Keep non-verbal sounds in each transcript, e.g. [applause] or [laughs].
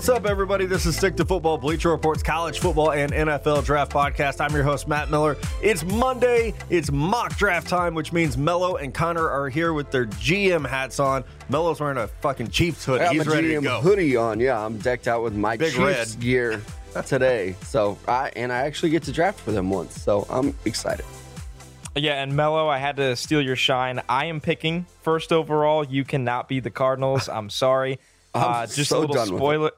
What's up, everybody? This is Stick to Football, Bleacher Reports, college football, and NFL draft podcast. I'm your host, Matt Miller. It's Monday. It's mock draft time, which means Mello and Connor are here with their GM hats on. Mello's wearing a fucking Chiefs hoodie. I got He's my ready GM to go. hoodie on. Yeah, I'm decked out with my Big Chiefs red. gear today. So I and I actually get to draft for them once. So I'm excited. Yeah, and Mello, I had to steal your shine. I am picking first overall. You cannot be the Cardinals. I'm sorry. [laughs] I'm uh, just so a little done with it. spoiler.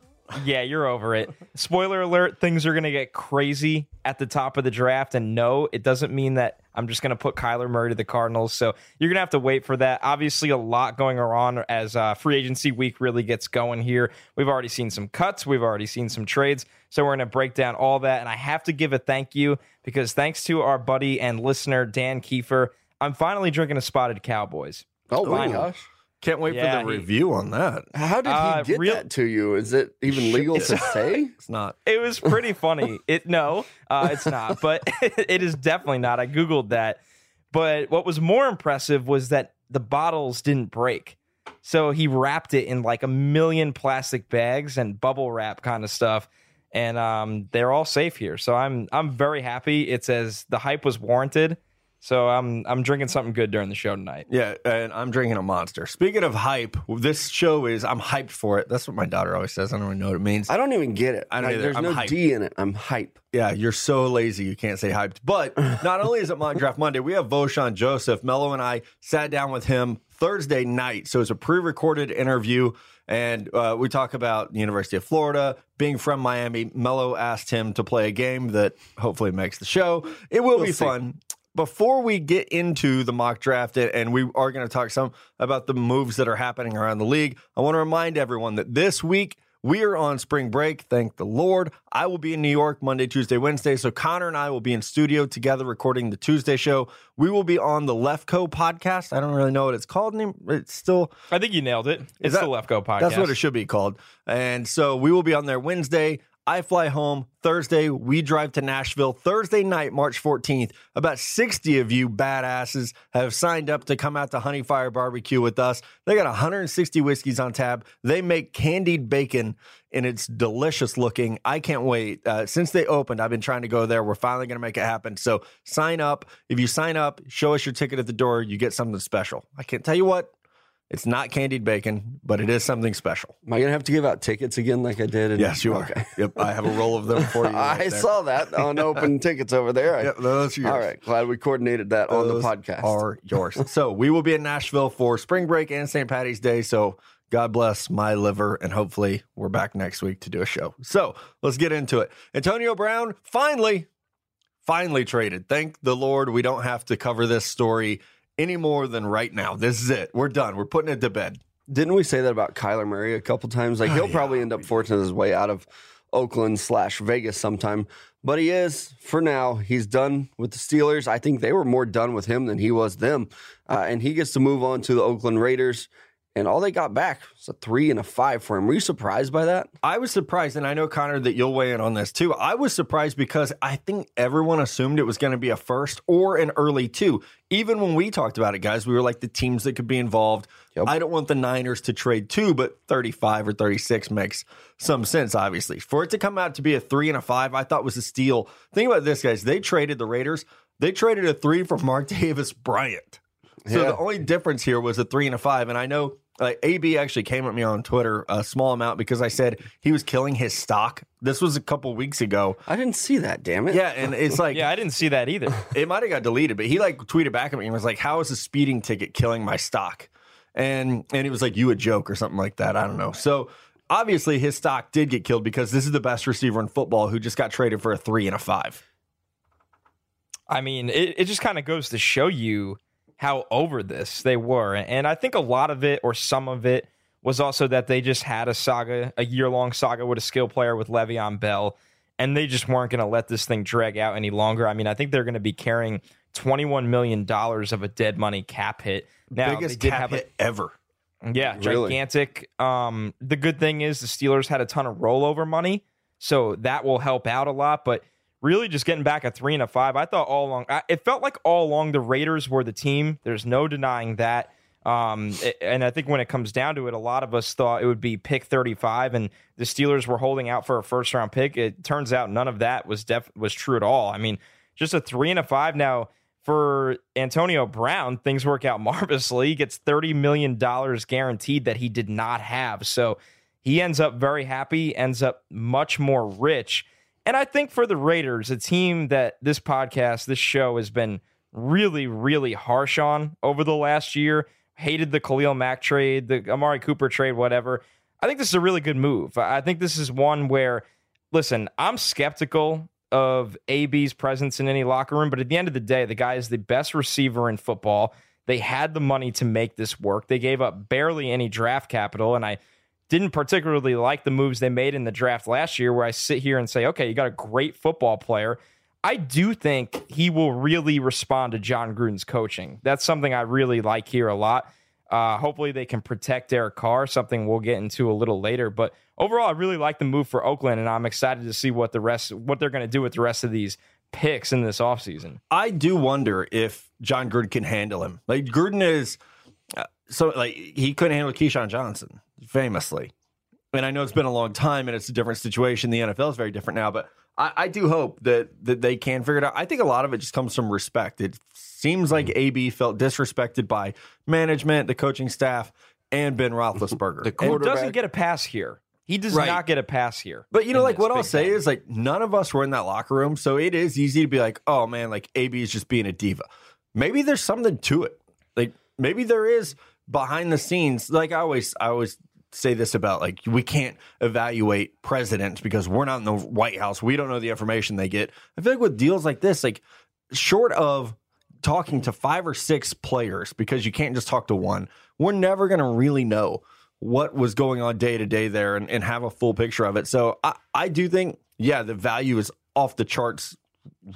Yeah, you're over it. Spoiler alert: things are going to get crazy at the top of the draft, and no, it doesn't mean that I'm just going to put Kyler Murray to the Cardinals. So you're going to have to wait for that. Obviously, a lot going on as uh, free agency week really gets going here. We've already seen some cuts. We've already seen some trades. So we're going to break down all that, and I have to give a thank you because thanks to our buddy and listener Dan Kiefer, I'm finally drinking a Spotted Cowboys. Oh my gosh. Can't wait Yeah, for the he- review on that. How did he Uh, get real- that to you? Is it even legal to [laughs] say? It's not. It was pretty funny. [laughs] It no, uh, it's not, but [laughs] it is definitely not. I googled that, but what was more impressive was that the bottles didn't break. So he wrapped it in like a million plastic bags and bubble wrap kind of stuff, and um, they're all safe here. So I'm I'm very happy. It says the hype was warranted. So I'm I'm drinking something good during the show tonight. Yeah, and I'm drinking a monster. Speaking of hype, this show is, I'm hyped for it. That's what my daughter always says. I don't even know what it means. I don't even get it. I don't Like, either. There's I'm no hyped. D in it. I'm hype. Yeah, you're so lazy you can't say hyped. But [laughs] not only is it Mock Draft Monday, we have Vosean Joseph. Mello and I sat down with him Thursday night. So it's a pre recorded interview. And uh, we talk about the University of Florida, being from Miami. Mello asked him to play a game that hopefully makes the show. It will be see. fun. Before we get into the mock draft, and we are going to talk some about the moves that are happening around the league, I want to remind everyone that this week we are on spring break. Thank the Lord. I will be in New York Monday, Tuesday, Wednesday. So Connor and I will be in studio together recording the Tuesday show. We will be on the Lefkoe podcast. I don't really know what it's called. It's still I think you nailed it. It's that- the Lefkoe podcast. that's what it should be called. And so we will be on there Wednesday. I fly home Thursday. We drive to Nashville Thursday night, March 14th. About 60 of you badasses have signed up to come out to Honey Fire Barbecue with us. They got 160 whiskeys on tap. They make candied bacon and it's delicious looking. I can't wait. Uh, since they opened, I've been trying to go there. We're finally going to make it happen. So sign up. If you sign up, show us your ticket at the door, you get something special. I can't tell you what. It's not candied bacon, but it is something special. Am I gonna have to give out tickets again like I did? In, Yes, you are. Yep, I have a roll of them [laughs] for you. I there. saw that on open tickets over there. I- Yep, those are yours. all right, glad we coordinated that on the podcast. Are yours. [laughs] so we will be in Nashville for spring break and St. Patty's Day. So God bless my liver, and hopefully we're back next week to do a show. So let's get into it. Antonio Brown finally, finally traded. Thank the Lord we don't have to cover this story any more than right now. This is it. We're done. We're putting it to bed. Didn't we say that about Kyler Murray a couple times? Like he'll yeah, probably end up forcing his way out of Oakland slash Vegas sometime. But he is for now. He's done with the Steelers. I think they were more done with him than he was them, uh, and he gets to move on to the Oakland Raiders. And all they got back was a three and a five for him. Were you surprised by that? I was surprised, and I know Connor that you'll weigh in on this too. I was surprised because I think everyone assumed it was going to be a first or an early two. Even when we talked about it, guys, we were like the teams that could be involved. Yep. I don't want the Niners to trade two, but 35 or 36 makes some sense, obviously. For it to come out to be a three and a five, I thought was a steal. Think about this, guys. They traded the Raiders, they traded a three for Mark [laughs] Davis Bryant. So Yeah. the only difference here was a three and a five. And I know like AB actually came at me on Twitter a small amount because I said he was killing his stock. This was a couple weeks ago. I didn't see that. Damn it! Yeah, and it's [laughs] like Yeah, I didn't see that either. [laughs] it might have got deleted, but he like tweeted back at me and was like, "How is a speeding ticket killing my stock?" And and he was like, "You a joke or something like that." I don't know. So obviously his stock did get killed because this is the best receiver in football who just got traded for a three and a five. I mean, it, it just kind of goes to show you how over this they were. And I think a lot of it, or some of it, was also that they just had a saga, a year long saga with a skill player with Le'Veon Bell, and they just weren't going to let this thing drag out any longer. I mean, I think they're going to be carrying $21 million of a dead money cap hit. Now, Biggest they did cap have a- hit ever. yeah, Really? gigantic. Um, the good thing is the Steelers had a ton of rollover money, so that will help out a lot. But really, just getting back a three and a five, I thought all along. It felt like all along the Raiders were the team. There's no denying that. Um, and I think when it comes down to it, a lot of us thought it would be pick 35, and the Steelers were holding out for a first round pick. It turns out none of that was def- was true at all. I mean, just a three and a five now for Antonio Brown. Things work out [laughs] marvelously. He gets 30 million dollars guaranteed that he did not have. So he ends up very happy, ends up much more rich. And I think for the Raiders, a team that this podcast, this show has been really, really harsh on over the last year, hated the Khalil Mack trade, the Amari Cooper trade, whatever. I think this is a really good move. I think this is one where, listen, I'm skeptical of AB's presence in any locker room, but at the end of the day, the guy is the best receiver in football. They had the money to make this work. They gave up barely any draft capital, and I didn't particularly like the moves they made in the draft last year, where I sit here and say, okay, you got a great football player. I do think he will really respond to Jon Gruden's coaching. That's something I really like here a lot. Uh, hopefully, they can protect Derek Carr, something we'll get into a little later. But overall, I really like the move for Oakland, and I'm excited to see what the rest, what they're going to do with the rest of these picks in this offseason. I do wonder if Jon Gruden can handle him. Like Gruden is uh, so like he couldn't handle Keyshawn Johnson famously. And I know it's been a long time and it's a different situation. The NFL is very different now, but I, I, do hope that that they can figure it out. I think a lot of it just comes from respect. It seems like mm-hmm. AB felt disrespected by management, the coaching staff, and Ben Roethlisberger. [laughs] the quarterback doesn't get a pass here. He does right. not get a pass here. But you know, like what I'll say game. is like none of us were in that locker room, so it is easy to be like, oh man, like AB is just being a diva. Maybe there's something to it. Like maybe there is behind the scenes, like I always, I always say this about like we can't evaluate presidents because we're not in the White House. We don't know the information they get. I feel like with deals like this, like short of talking to five or six players because you can't just talk to one, we're never going to really know what was going on day to day there and, and have a full picture of it. So I, I do think, yeah, the value is off the charts,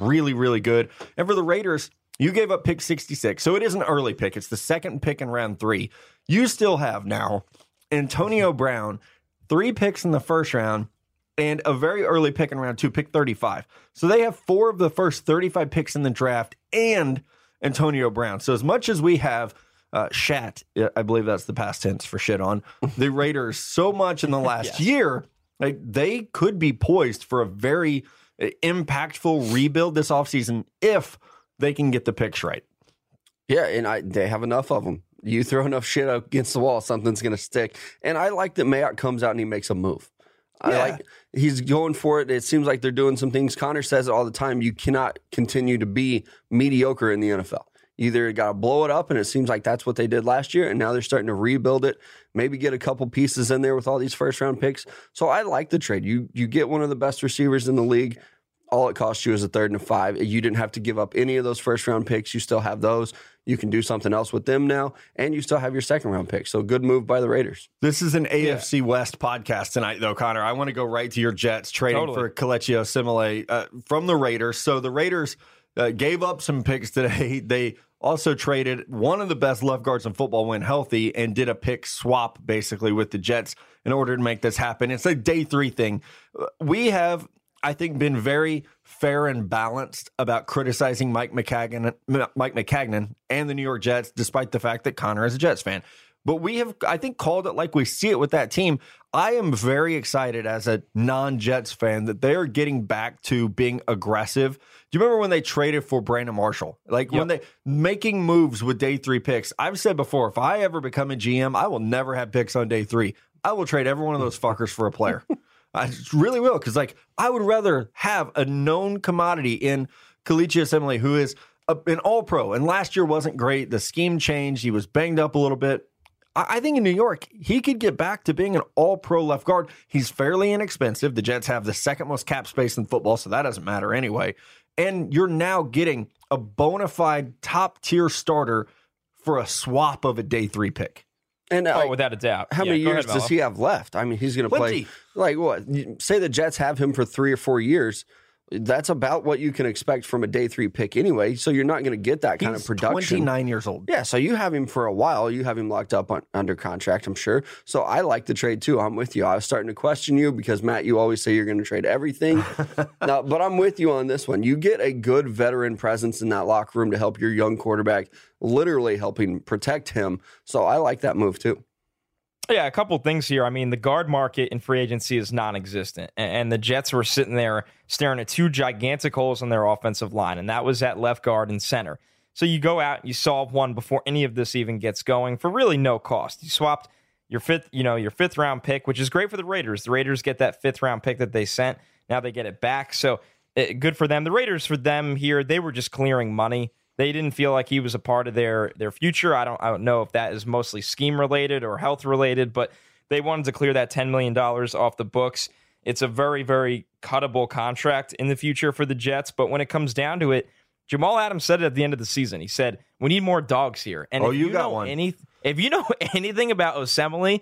really, really good. And for the Raiders, you gave up pick 66. So it is an early pick. It's the second pick in round three. You still have now Antonio Brown, three picks in the first round, and a very early pick in round two, pick 35. So they have four of the first 35 picks in the draft and Antonio Brown. So as much as we have uh, shat, I believe that's the past tense for shit on [laughs] the Raiders so much in the last yes. year, like they could be poised for a very uh, impactful rebuild this offseason if – they can get the picks right. Yeah, and I they have enough of them. You throw enough shit against the wall, something's going to stick. And I like that Mayock comes out and he makes a move. Yeah. I like he's going for it. It seems like they're doing some things. Connor says it all the time. You cannot continue to be mediocre in the NFL. Either got to blow it up, and it seems like that's what they did last year, and now they're starting to rebuild it. Maybe get a couple pieces in there with all these first round picks. So I like the trade. You you get one of the best receivers in the league all it cost you is a third and a five. You didn't have to give up any of those first round picks. You still have those. You can do something else with them now, and you still have your second round pick. So good move by the Raiders. This is an AFC yeah. West podcast tonight, though, Connor. I want to go right to your Jets trading totally. for Kelechi Osemele uh, from the Raiders. So the Raiders uh, gave up some picks today. [laughs] They also traded one of the best left guards in football when healthy and did a pick swap basically with the Jets in order to make this happen. It's a day three thing. We have I think, been very fair and balanced about criticizing Mike Maccagnan, Mike Maccagnan and the New York Jets, despite the fact that Connor is a Jets fan. But we have, I think, called it like we see it with that team. I am very excited as a non Jets fan that they are getting back to being aggressive. Do you remember when they traded for Brandon Marshall? Like yep. when they making moves with day three picks. I've said before, if I ever become a GM, I will never have picks on day three. I will trade every one of those fuckers for a player. [laughs] I really will because like I would rather have a known commodity in Kelechi Osemele, who is a, an All Pro, and last year wasn't great. The scheme changed; he was banged up a little bit. I, I think in New York he could get back to being an All Pro left guard. He's fairly inexpensive. The Jets have the second most cap space in football, so that doesn't matter anyway. And you're now getting a bona fide top tier starter for a swap of a day three pick. And oh, without a doubt. How yeah, many years ahead, does he have left? I mean, he's going to play like what? Say the Jets have him for three or four years. That's about what you can expect from a day three pick anyway. So you're not going to get that kind He's of production. 29 years old. Yeah, so you have him for a while. You have him locked up on, under contract, I'm sure. So I like the trade too. I'm with you. I was starting to question you because Matt, you always say you're going to trade everything. [laughs] now, but I'm with you on this one. You get a good veteran presence in that locker room to help your young quarterback, literally helping protect him. So I like that move too. Yeah, a couple things here. I mean, the guard market in free agency is non-existent, and the Jets were sitting there staring at two gigantic holes in their offensive line, and that was at left guard and center. So you go out, you solve one before any of this even gets going for really no cost. You swapped your fifth, you know, your fifth round pick, which is great for the Raiders. The Raiders get that fifth round pick that they sent. Now they get it back, so it, eh, good for them. The Raiders for them here, they were just clearing money. They didn't feel like he was a part of their their future. I don't I don't know if that is mostly scheme related or health related, but they wanted to clear that ten million dollars off the books. It's a very very cuttable contract in the future for the Jets, but when it comes down to it, Jamal Adams said it at the end of the season. He said, "We need more dogs here." And oh, you, you, got one. Any, if you know [laughs] anything about Osemele,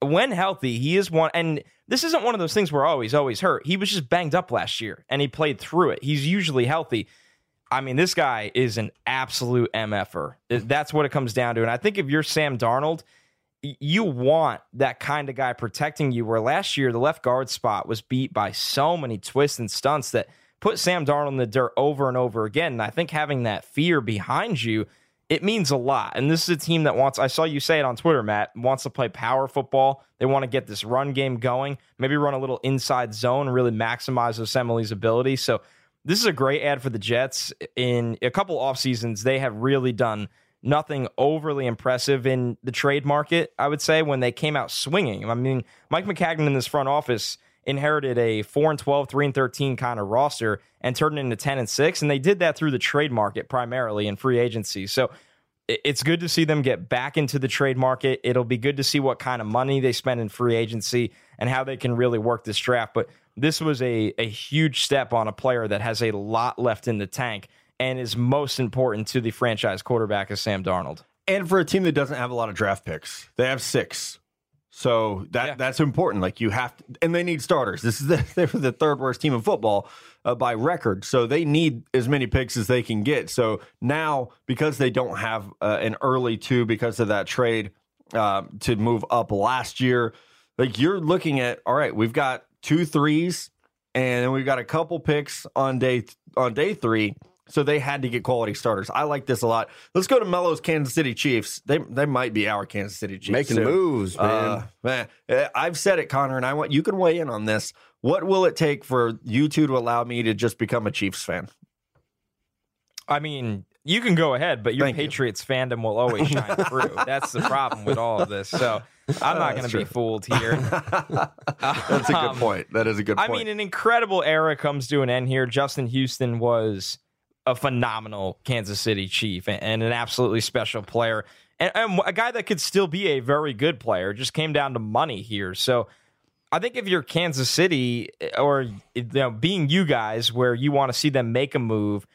when healthy, he is one. And this isn't one of those things where he's always hurt. He was just banged up last year, and he played through it. He's usually healthy. I mean, this guy is an absolute MFer. That's what it comes down to. And I think if you're Sam Darnold, you want that kind of guy protecting you. Where last year, the left guard spot was beat by so many twists and stunts that put Sam Darnold in the dirt over and over again. And I think having that fear behind you, it means a lot. And this is a team that wants, I saw you say it on Twitter, Matt, wants to play power football. They want to get this run game going, maybe run a little inside zone, really maximize Osemele's ability. So, this is a great ad for the Jets. In a couple off seasons, they have really done nothing overly impressive in the trade market, I would say, when they came out swinging. I mean, Mike Maccagnan in this front office inherited a 4 and 12, 3 and 13 kind of roster and turned it into 10 and 6. And they did that through the trade market primarily in free agency. So it's good to see them get back into the trade market. It'll be good to see what kind of money they spend in free agency and how they can really work this draft. But this was a, a huge step on a player that has a lot left in the tank and is most important to the franchise quarterback as Sam Darnold. And for a team that doesn't have a lot of draft picks, they have six. So that yeah. that's important. Like you have to, and they need starters. This is the, [laughs] they're the third worst team in football uh, by record. So they need as many picks as they can get. So now because they don't have uh, an early two because of that trade uh, to move up last year, like you're looking at all right, we've got two threes, and then we've got a couple picks on day on day three. So they had to get quality starters. I like this a lot. Let's go to Mello's Kansas City Chiefs. They they might be our Kansas City Chiefs making soon. moves, man. Uh, man, eh, I've said it, Connor, and I want you can weigh in on this. What will it take for you two to allow me to just become a Chiefs fan? I mean, you can go ahead, but your Thank Patriots you. fandom will always shine [laughs] through. That's the problem with all of this. So I'm not going to be fooled here. [laughs] That's a good um, point. That is a good point. I mean, an incredible era comes to an end here. Justin Houston was a phenomenal Kansas City Chief and, and an absolutely special player. And, and, a guy that could still be a very good player. Just came down to money here. So I think if you're Kansas City or you know, being you guys, where you want to see them make a move,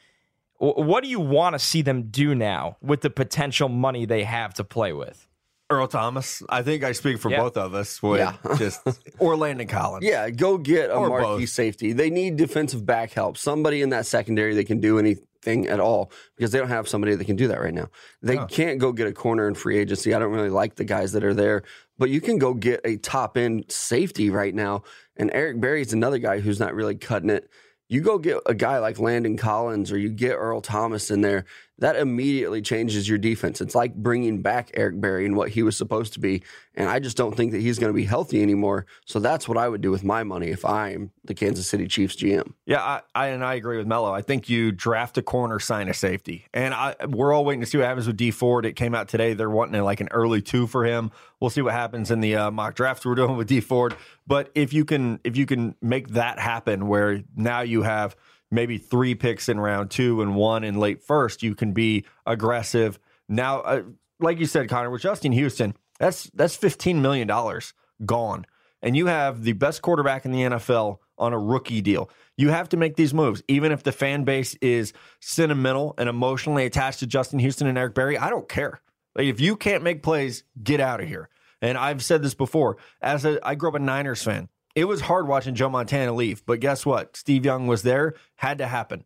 what do you want to see them do now with the potential money they have to play with? Earl Thomas. I think I speak for both of us. With yeah. [laughs] just or Landon Collins. Yeah, go get a or marquee both. safety. They need defensive back help. Somebody in that secondary that can do anything at all because they don't have somebody that can do that right now. They can't go get a corner in free agency. I don't really like the guys that are there, but you can go get a top end safety right now. And Eric Berry's another guy who's not really cutting it. You go get a guy like Landon Collins or you get Earl Thomas in there that immediately changes your defense. It's like bringing back Eric Berry and what he was supposed to be. And I just don't think that he's going to be healthy anymore. So that's what I would do with my money if I'm the Kansas City Chiefs GM. Yeah, I, I and I agree with Mello. I think you draft a corner, sign a safety. And I, we're all waiting to see what happens with D Ford. It came out today. They're wanting like an early two for him. We'll see what happens in the uh, mock drafts we're doing with D Ford. But if you can if you can make that happen where now you have – maybe three picks in round two and one in late first, you can be aggressive. Now, uh, like you said, Connor, with Justin Houston, that's that's fifteen million dollars gone, and you have the best quarterback in the NFL on a rookie deal. You have to make these moves, even if the fan base is sentimental and emotionally attached to Justin Houston and Eric Berry. I don't care. Like if you can't make plays, get out of here. And I've said this before. As a, I grew up a Niners fan. It was hard watching Joe Montana leave, but guess what? Steve Young was there, had to happen.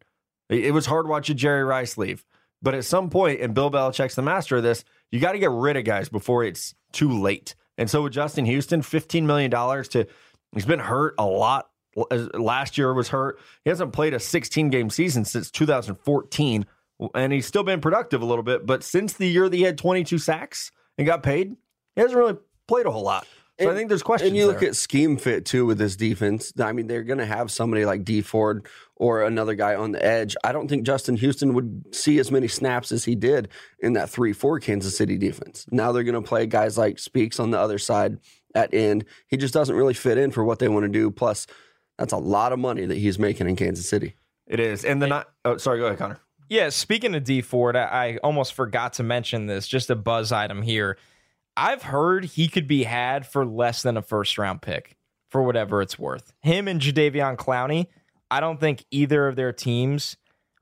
It was hard watching Jerry Rice leave. But at some point, and Bill Belichick's the master of this, you got to get rid of guys before it's too late. And so with Justin Houston, $15 million to, he's been hurt a lot. Last year was hurt. He hasn't played a 16 game season since 2014, and he's still been productive a little bit. But since the year that he had 22 sacks and got paid, he hasn't really played a whole lot. So I think there's questions. And you look there. at scheme fit too with this defense. I mean, they're going to have somebody like D Ford or another guy on the edge. I don't think Justin Houston would see as many snaps as he did in that 3 4 Kansas City defense. Now they're going to play guys like Speaks on the other side at end. He just doesn't really fit in for what they want to do. Plus, that's a lot of money that he's making in Kansas City. it is. And the not, oh, sorry, go ahead, Connor. Yeah, speaking of D Ford, I, I almost forgot to mention this. Just a buzz item here. I've heard he could be had for less than a first round pick, for whatever it's worth. Him and Jadeveon Clowney, I don't think either of their teams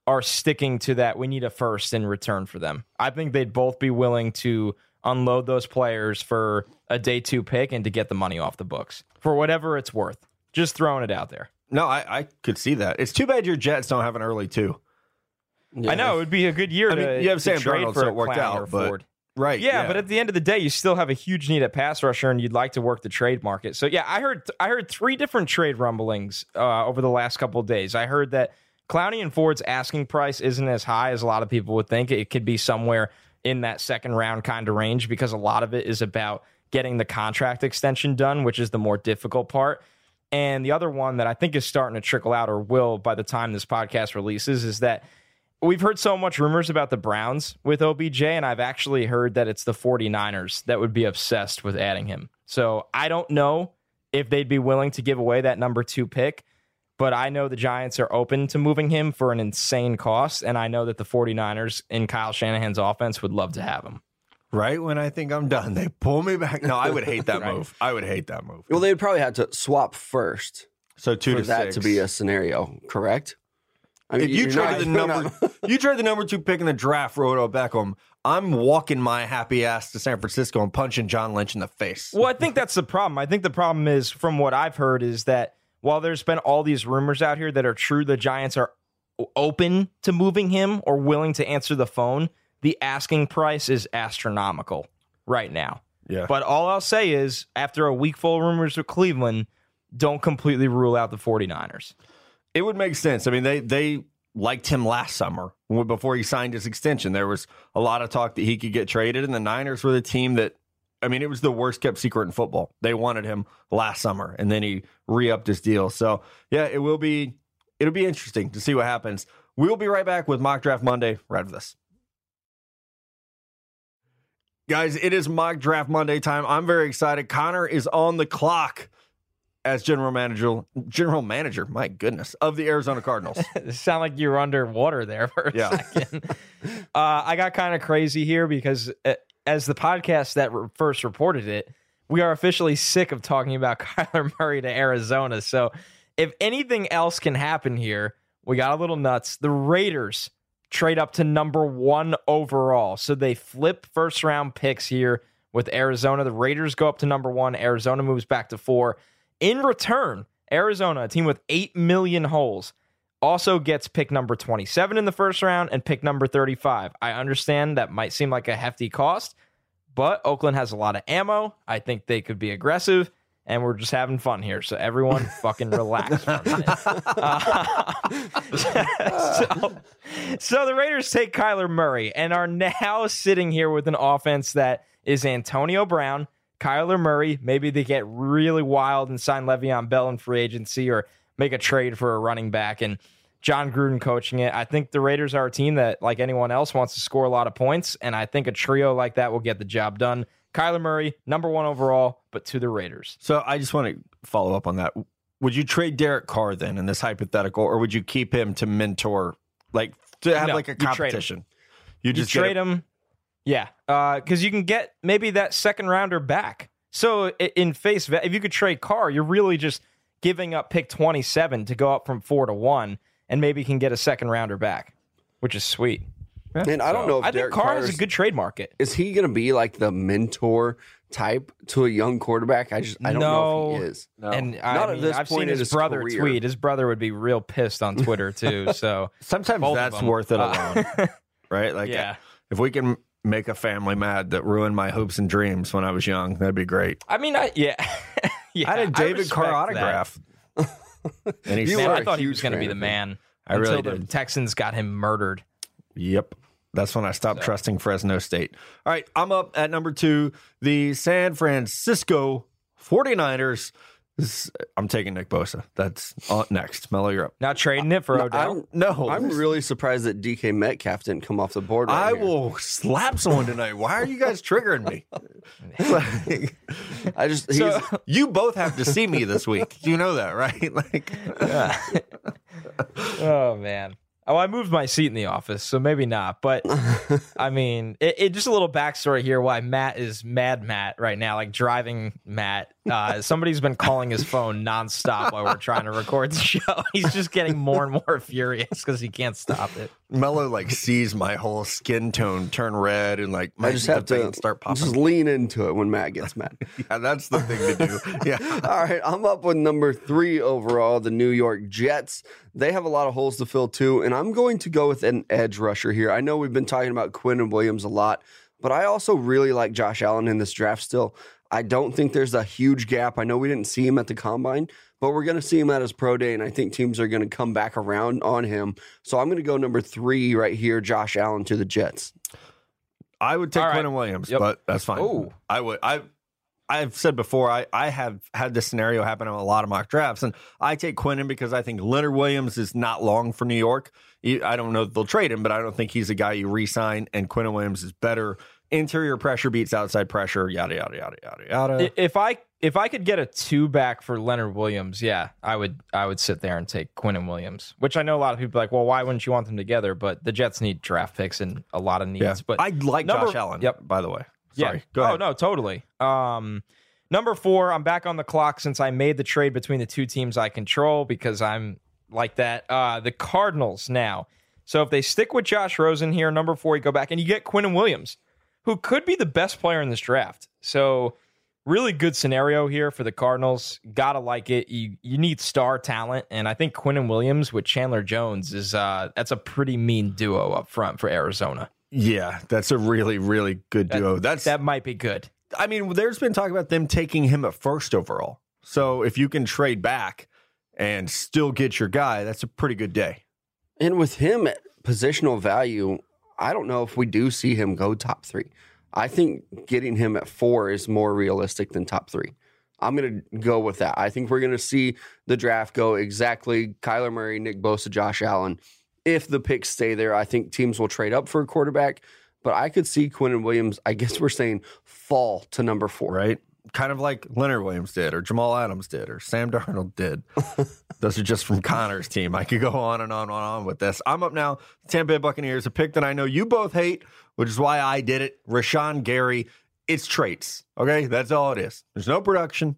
are sticking to that. We need a first in return for them. I think they'd both be willing to unload those players for a day two pick and to get the money off the books for whatever it's worth. Just throwing it out there. No, I, I could see that. It's too bad your Jets don't have an early two. I know it would be a good year I mean, to you have to Sam trade Darnold, so it worked out, but- Ford. Right. Yeah, but at the end of the day, you still have a huge need at pass rusher, and you'd like to work the trade market. So yeah, I heard I heard three different trade rumblings uh, over the last couple of days. I heard that Clowney and Ford's asking price isn't as high as a lot of people would think. It could be somewhere in that second round kind of range because a lot of it is about getting the contract extension done, which is the more difficult part. And the other one that I think is starting to trickle out or will by the time this podcast releases is that we've heard so much rumors about the Browns with OBJ, and I've actually heard that it's the 49ers that would be obsessed with adding him. So I don't know if they'd be willing to give away that number two pick, but I know the Giants are open to moving him for an insane cost, and I know that the 49ers in Kyle Shanahan's offense would love to have him. right when I think I'm done, they pull me back. No, I would hate that [laughs] Right. move. I would hate that move. Well, they'd probably have to swap first So two for to that six. to be a scenario, correct? I if you trade the [laughs] number, [laughs] you trade the number two pick in the draft for Odell Beckham. I'm walking my happy ass to San Francisco and punching John Lynch in the face. Well, I think that's the problem. I think the problem is, from what I've heard, is that while there's been all these rumors out here that are true, the Giants are open to moving him or willing to answer the phone. The asking price is astronomical right now. Yeah. But all I'll say is, after a week full of rumors with Cleveland, don't completely rule out the 49ers. It would make sense. I mean, they they liked him last summer before he signed his extension. There was a lot of talk that he could get traded, and the Niners were the team that. I mean, it was the worst kept secret in football. They wanted him last summer, and then he re upped his deal. So yeah, it will be it'll be interesting to see what happens. We'll be right back with mock draft Monday right after this. Guys, it is mock draft Monday time. I'm very excited. Connor is on the clock as general manager. General manager, my goodness, of the Arizona Cardinals. [laughs] Sound like you're underwater there for a Yeah. second. [laughs] uh, I got kind of crazy here because uh, as the podcast that re- first reported it, we are officially sick of talking about [laughs] Kyler Murray to Arizona. So if anything else can happen here, we got a little nuts. The Raiders trade up to number one overall. So they flip first round picks here with Arizona. The Raiders go up to number one. Arizona moves back to four. In return, Arizona, a team with 8 million holes, also gets pick number 27 in the first round and pick number 35. I understand that might seem like a hefty cost, but Oakland has a lot of ammo. I think they could be aggressive, and we're just having fun here. So everyone [laughs] fucking relax for a minute. [laughs] Uh, [laughs] so, so the Raiders take Kyler Murray and are now sitting here with an offense that is Antonio Brown, Kyler Murray. Maybe they get really wild and sign Le'Veon Bell in free agency or make a trade for a running back and Jon Gruden coaching it. I think the Raiders are a team that, like anyone else, wants to score a lot of points, and I think a trio like that will get the job done. Kyler Murray, number one overall, but to the Raiders. So I just want to follow up on that. Would you trade Derek Carr then in this hypothetical, or would you keep him to mentor, like to have No, like a you trade him. competition? You You just trade him, yeah, because you can get maybe that second rounder back. So in face, if you could trade Carr, you're really just giving up pick 27 to go up from four to one, and maybe can get a second rounder back, which is sweet. And I don't So, know if I think Derek Carr has Carr's- a good trade market. Is he going to be like the mentor type to a young quarterback? I just I don't know if he is. And I Not at mean, this I've point seen his, his brother career. tweet. His brother would be real pissed on Twitter too. [laughs] So Sometimes Both that's worth it Uh, alone, right? Like, [laughs] yeah. if we can make a family mad that ruined my hopes and dreams when I was young, that'd be great. I mean, I yeah, yeah. [laughs] I had a David Carr respect autograph. [laughs] and he's You Man, were I a thought he was going to be the man. I really until the did. Texans got him murdered. Yep. That's when I stopped trusting Fresno State. All right, I'm up at number two. The San Francisco 49ers. This- I'm taking Nick Bosa. That's uh, next. Mello, you're up. Not trading it for Odell. I'm, No, I'm really surprised that DK Metcalf didn't come off the board. Right I here. will slap someone tonight. Why are you guys triggering me? Like, I just he's, So- [laughs] you both have to see me this week. You know that, right? [laughs] Like, [laughs] oh man. Oh, I moved my seat in the office, so maybe not. But I mean, it, it just a little backstory here why Matt is mad Matt right now, like driving Matt. Uh, somebody's been calling his phone nonstop while we're trying to record the show. [laughs] He's just getting more and more furious because he can't stop it. Mello like sees my whole skin tone turn red and like my I just have to start popping. just lean into it when Matt gets mad. [laughs] yeah, that's the thing to do. Yeah. [laughs] All right, I'm up with number three overall, the New York Jets. They have a lot of holes to fill too, and I'm going to go with an edge rusher here. I know we've been talking about Quinnen Williams a lot, but I also really like Josh Allen in this draft still. I don't think there's a huge gap. I know we didn't see him at the combine, but we're going to see him at his pro day, and I think teams are going to come back around on him. So I'm going to go number three right here, Josh Allen to the Jets. I would take All right. Quinnen Williams, Yep. but that's fine. Oh. I would. I. I've said before, I, I have had this scenario happen in a lot of mock drafts, and I take Quinnen because I think Leonard Williams is not long for New York. I don't know if they'll trade him, but I don't think he's a guy you re-sign. And Quinnen Williams is better. Interior pressure beats outside pressure. Yada yada yada yada yada. If I if I could get a two back for Leonard Williams, yeah, I would I would sit there and take Quinnen Williams, which I know a lot of people are like, well, why wouldn't you want them together? But the Jets need draft picks and a lot of needs. yeah, But I like number- Josh Allen. Yep. By the way, sorry. Yeah. Go ahead. Oh no, totally. Um, number four, I'm back on the clock since I made the trade between the two teams I control because I'm like that. Uh, the Cardinals now. So if they stick with Josh Rosen here, number four, you go back and you get Quinnen Williams, who could be the best player in this draft. So really good scenario here for the Cardinals. Gotta like it. You you need star talent, and I think Quinnen Williams with Chandler Jones is uh that's a pretty mean duo up front for Arizona. Yeah, that's a really really good duo. That's That might be good. I mean, there's been talk about them taking him at first overall. So if you can trade back and still get your guy, that's a pretty good day. And with him at positional value, I don't know if we do see him go top three. I think getting him at four is more realistic than top three. I'm going to go with that. I think we're going to see the draft go exactly Kyler Murray, Nick Bosa, Josh Allen. If the picks stay there, I think teams will trade up for a quarterback. But I could see Quinnen Williams, I guess we're saying fall to number four. right? Kind of like Leonard Williams did, or Jamal Adams did, or Sam [laughs] Darnold did. Those are just from Connor's team. I could go on and on and on with this. I'm up now. Tampa Bay Buccaneers, a pick that I know you both hate, which is why I did it. Rashan Gary. It's traits. Okay, that's all it is. There's no production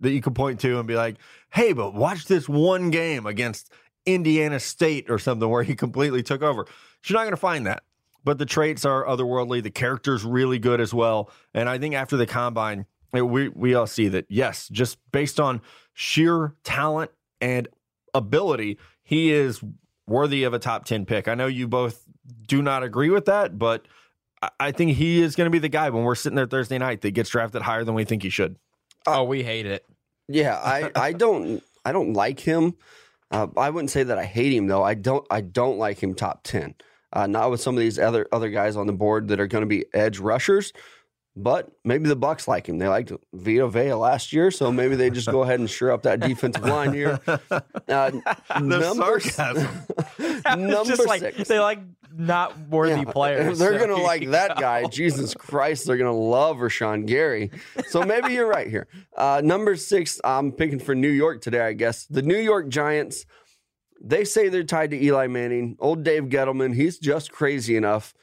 that you can point to and be like, "Hey, but watch this one game against Indiana State or something where he completely took over." You're not going to find that but the traits are otherworldly. The character's really good as well. And I think after the combine, we we all see that yes, just based on sheer talent and ability, he is worthy of a top ten pick. I know you both do not agree with that, but I- I think he is going to be the guy when we're sitting there Thursday night that gets drafted higher than we think he should. Oh, we hate it. Yeah, I, I [laughs] don't I don't like him. Uh, I wouldn't say that I hate him though. I don't I don't like him top ten. Uh, not with some of these other other guys on the board that are going to be edge rushers. But maybe the Bucks like him. They liked Vita Vea last year, so maybe they just go ahead and shore up that defensive line here. [laughs] Uh, number sarcasm. [laughs] Number just like six. they like not worthy Yeah, players. [laughs] They're so gonna like that go. guy. Jesus Christ, they're gonna love Rashan Gary. So maybe you're right here. Uh, number six, I'm picking for New York today. I guess the New York Giants. They say they're tied to Eli Manning. Old Dave Gettleman, he's just crazy enough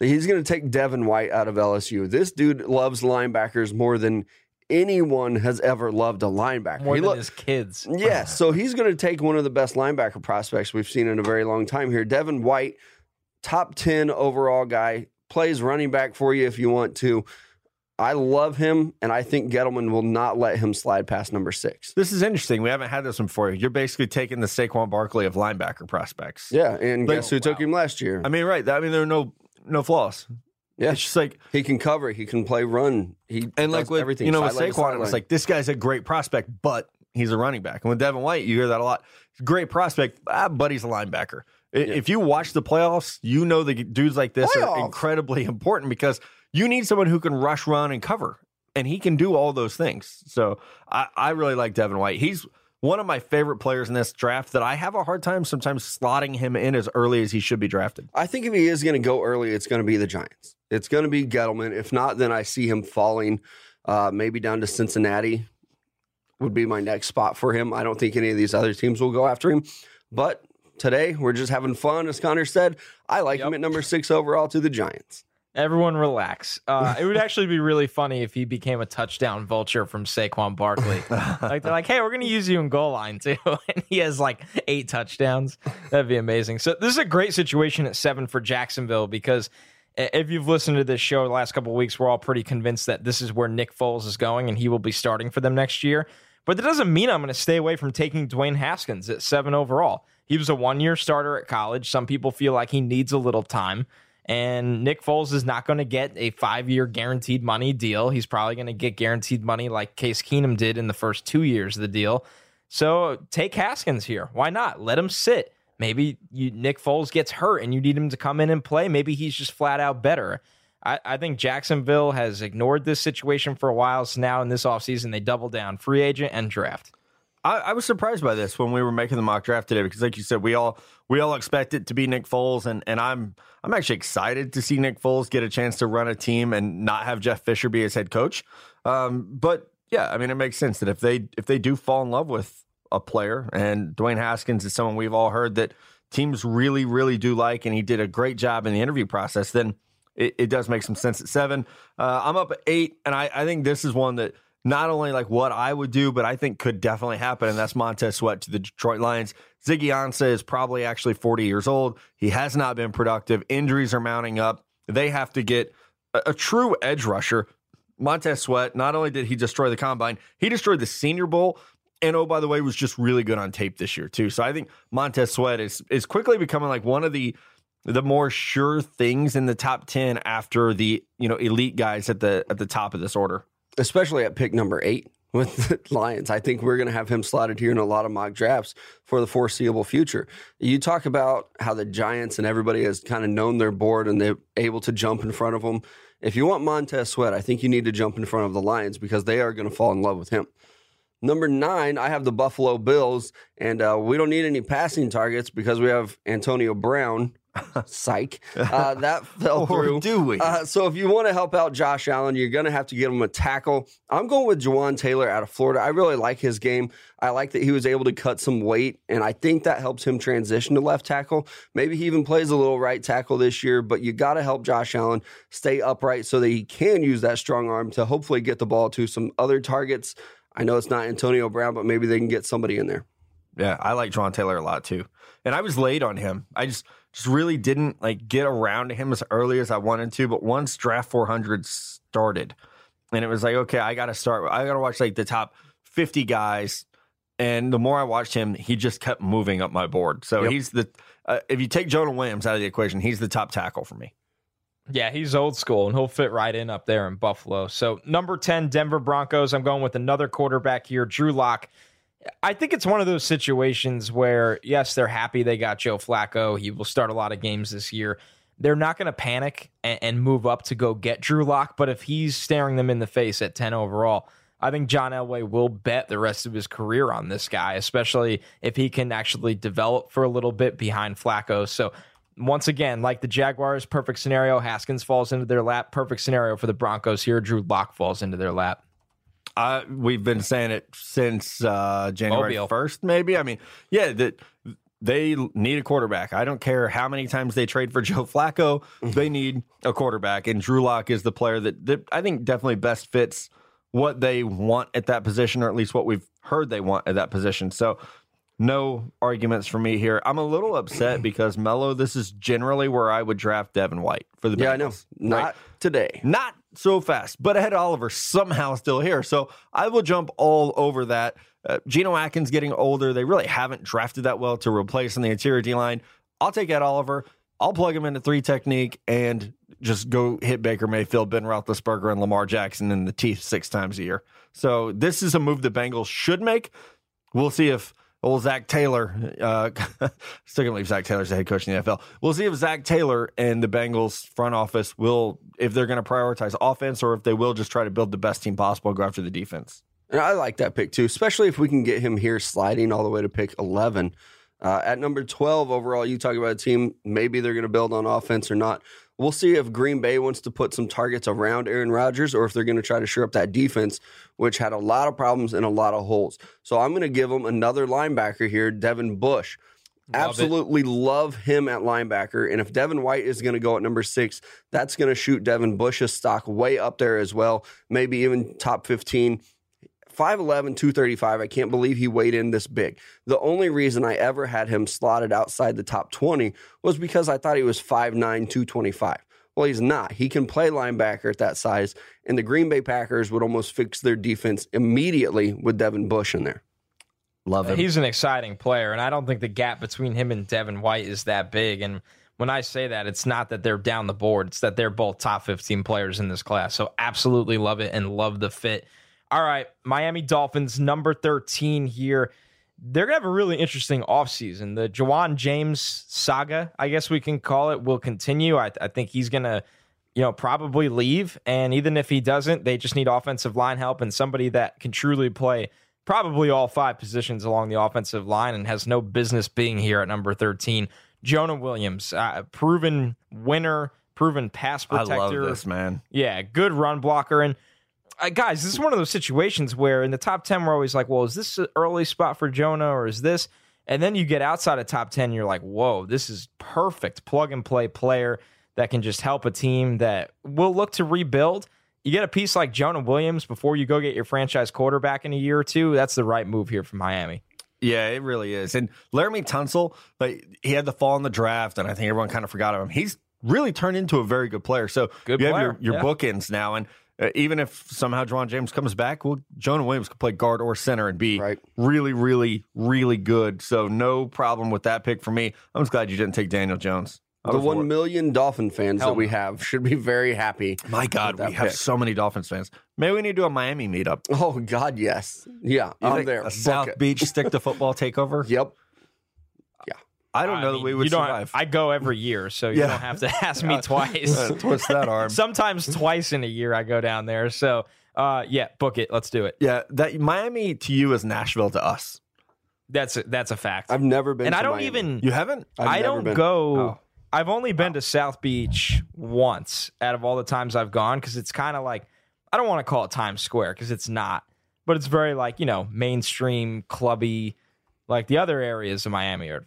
that he's going to take Devin White out of LSU. This dude loves linebackers more than anyone has ever loved a linebacker. more He than lo- his kids. [laughs] Yes, so he's going to take one of the best linebacker prospects we've seen in a very long time here. Devin White, top 10 overall guy, plays running back for you if you want to. I love him, and I think Gettleman will not let him slide past number six. This is interesting. We haven't had this one before. You're basically taking the Saquon Barkley of linebacker prospects. Yeah, and Like- guess who took him last year? I mean, right. I mean, there are no no flaws. Yeah. It's just like he can cover, he can play run, he and like with everything. you know with Saquon, it was like this guy's a great prospect, but he's a running back. And with Devin White, you hear that a lot. Great prospect, ah, but he's a linebacker. I- If you watch the playoffs, you know the dudes like this are incredibly [laughs] important because you need someone who can rush, run, and cover, and he can do all those things. So I, I really like Devin White. He's one of my favorite players in this draft that I have a hard time sometimes slotting him in as early as he should be drafted. I think if he is going to go early, it's going to be the Giants. It's going to be Gettleman. If not, then I see him falling uh, maybe down to Cincinnati would be my next spot for him. I don't think any of these other teams will go after him. But today, we're just having fun. As Connor said, I like him at number six overall to the Giants. Everyone relax. Uh, it would [laughs] actually be really funny if he became a touchdown vulture from Saquon Barkley. like they're like, hey, we're gonna use you in goal line too, [laughs] and he has like eight touchdowns. That'd be amazing. So this is a great situation at seven for Jacksonville because if you've listened to this show the last couple of weeks, we're all pretty convinced that this is where Nick Foles is going and he will be starting for them next year. But that doesn't mean I'm going to stay away from taking Dwayne Haskins at seven overall. He was a one year starter at college. Some people feel like he needs a little time. And Nick Foles is not going to get a five year guaranteed money deal. He's probably going to get guaranteed money like Case Keenum did in the first two years of the deal. So take Haskins here. Why not? Let him sit. Maybe you, Nick Foles gets hurt and you need him to come in and play. Maybe he's just flat out better. I, I think Jacksonville has ignored this situation for a while. So now in this offseason, they double down free agent and draft. I, I was surprised by this when we were making the mock draft today because, like you said, we all we all expect it to be Nick Foles, and and I'm I'm actually excited to see Nick Foles get a chance to run a team and not have Jeff Fisher be his head coach. Um, but yeah, I mean, it makes sense that if they if they do fall in love with a player, and Dwayne Haskins is someone we've all heard that teams really really do like, and he did a great job in the interview process, then it, it does make some sense at seven. Uh, I'm up at eight, and I, I think this is one that not only like what I would do, but I think could definitely happen, and that's Montez Sweat to the Detroit Lions. Ziggy Ansah is probably actually 40 years old. He has not been productive. Injuries are mounting up. They have to get a, a true edge rusher. Montez Sweat, not only did he destroy the combine, he destroyed the Senior Bowl. And oh, by the way, was just really good on tape this year too. So I think Montez Sweat is is quickly becoming like one of the the more sure things in the top ten after the you know elite guys at the at the top of this order. Especially at pick number eight with [laughs] the Lions. I think we're going to have him slotted here in a lot of mock drafts for the foreseeable future. You talk about how the Giants and everybody has kind of known their board and they're able to jump in front of them. If you want Montez Sweat, I think you need to jump in front of the Lions because they are going to fall in love with him. Number nine, I have the Buffalo Bills, and uh, we don't need any passing targets because we have Antonio Brown. [laughs] Psych. Uh, that [laughs] fell through. do we? Uh, so if you want to help out Josh Allen, you're going to have to give him a tackle. I'm going with Jawaan Taylor out of Florida. I really like his game. I like that he was able to cut some weight, and I think that helps him transition to left tackle. Maybe he even plays a little right tackle this year, but you got to help Josh Allen stay upright so that he can use that strong arm to hopefully get the ball to some other targets. I know it's not Antonio Brown, but maybe they can get somebody in there. Yeah, I like Jawaan Taylor a lot too. And I was late on him. I just just really didn't like get around to him as early as I wanted to. But once draft 400 started, and it was like, okay, I got to start. I got to watch like the top 50 guys. And the more I watched him, he just kept moving up my board. So Yep. he's the uh, if you take Jonah Williams out of the equation, he's the top tackle for me. Yeah, he's old school and he'll fit right in up there in Buffalo. So, number 10, Denver Broncos. I'm going with another quarterback here, Drew Lock. I think it's one of those situations where, yes, they're happy they got Joe Flacco. He will start a lot of games this year. They're not going to panic and, and move up to go get Drew Lock. But if he's staring them in the face at 10 overall, I think John Elway will bet the rest of his career on this guy, especially if he can actually develop for a little bit behind Flacco. So, once again, like the Jaguars, perfect scenario. Haskins falls into their lap. Perfect scenario for the Broncos here. Drew Lock falls into their lap. Uh, we've been saying it since uh, January Mobile. first, maybe. I mean, yeah, that they need a quarterback. I don't care how many times they trade for [laughs] Joe Flacco; they need a quarterback, and Drew Lock is the player that, that I think definitely best fits what they want at that position, or at least what we've heard they want at that position. So, No arguments for me here. I'm a little upset [clears throat] because Mello, this is generally where I would draft Devin White for the Yeah, I know. Not Right. today. Not so fast, but Ed Oliver somehow still here. So I will jump all over that. Uh, Geno Atkins getting older. They really haven't drafted that well to replace in the interior D line. I'll take Ed Oliver. I'll plug him into three technique and just go hit Baker Mayfield, Ben Roethlisberger, and Lamar Jackson in the teeth six times a year. So this is a move the Bengals should make. We'll see if old Zac Taylor, uh, [laughs] still gonna leave Zac Taylor's the head coach in the NFL. We'll see if Zac Taylor and the Bengals front office will, if they're going to prioritize offense or if they will just try to build the best team possible go after the defense. And I like that pick too, especially if we can get him here sliding all the way to pick 11. Uh, at number 12 overall, you talk about a team, maybe they're going to build on offense or not. We'll see if Green Bay wants to put some targets around Aaron Rodgers or if they're going to try to shore up that defense, which had a lot of problems and a lot of holes. So I'm going to give them another linebacker here, Devin Bush. Love it. Absolutely love him at linebacker. And if Devin White is going to go at number six, that's going to shoot Devin Bush's stock way up there as well, maybe even top 15. 5'11, 235. I can't believe he weighed in this big. The only reason I ever had him slotted outside the top 20 was because I thought he was 5'9, 225. Well, he's not. He can play linebacker at that size, and the Green Bay Packers would almost fix their defense immediately with Devin Bush in there. Love him. He's an exciting player, and I don't think the gap between him and Devin White is that big. And when I say that, it's not that they're down the board; it's that they're both top fifteen players in this class. So absolutely love it and love the fit. All right, Miami Dolphins number thirteen here. They're gonna have a really interesting offseason. The Ja'Wuan James saga, I guess we can call it, will continue. I, I think he's gonna you know, probably leave. And even if he doesn't, they just need offensive line help and somebody that can truly play probably all five positions along the offensive line and has no business being here at number 13. Jonah Williams, uh, proven winner, proven pass protector. I love this, man. Yeah, good run blocker. And uh, guys, this is one of those situations where in the top 10, we're always like, well, is this an early spot for Jonah or is this? And then you get outside of top 10, you're like, whoa, this is perfect plug and play player that can just help a team that will look to rebuild. You get a piece like Jonah Williams before you go get your franchise quarterback in a year or two. That's the right move here from Miami. Yeah, it really is. And Laremy Tunsil, like he had the fall in the draft, and I think everyone kind of forgot of him. He's really turned into a very good player. So Good you player, have your, your yeah. bookends now, and uh, even if somehow Ja'Wuan James comes back, well, Jonah Williams could play guard or center and be Right. really, really, really good. So no problem with that pick for me. I'm just glad you didn't take Daniel Jones. The one million Dolphin fans Hell that we have should be very happy. My God, we have so many Dolphins fans. Maybe we need to do a Miami meetup. Oh God, yes, yeah, You I'm there. South. Beach stick to [laughs] football takeover. Yep. I don't know that mean, we would you don't, survive. I go every year, so you Yeah. don't have to [laughs] ask me twice. Twist that arm. [laughs] Sometimes twice in a year I go down there. So uh, yeah, book it. Let's do it. yeah, that Miami to you is Nashville to us. That's a, that's a fact. I've never been, and to I don't Miami. even You haven't? I've I never don't been. go. Oh. I've only been to South Beach once out of all the times I've gone because it's kind of like I don't want to call it Times Square because it's not, but it's very like you know mainstream clubby. Like the other areas of Miami are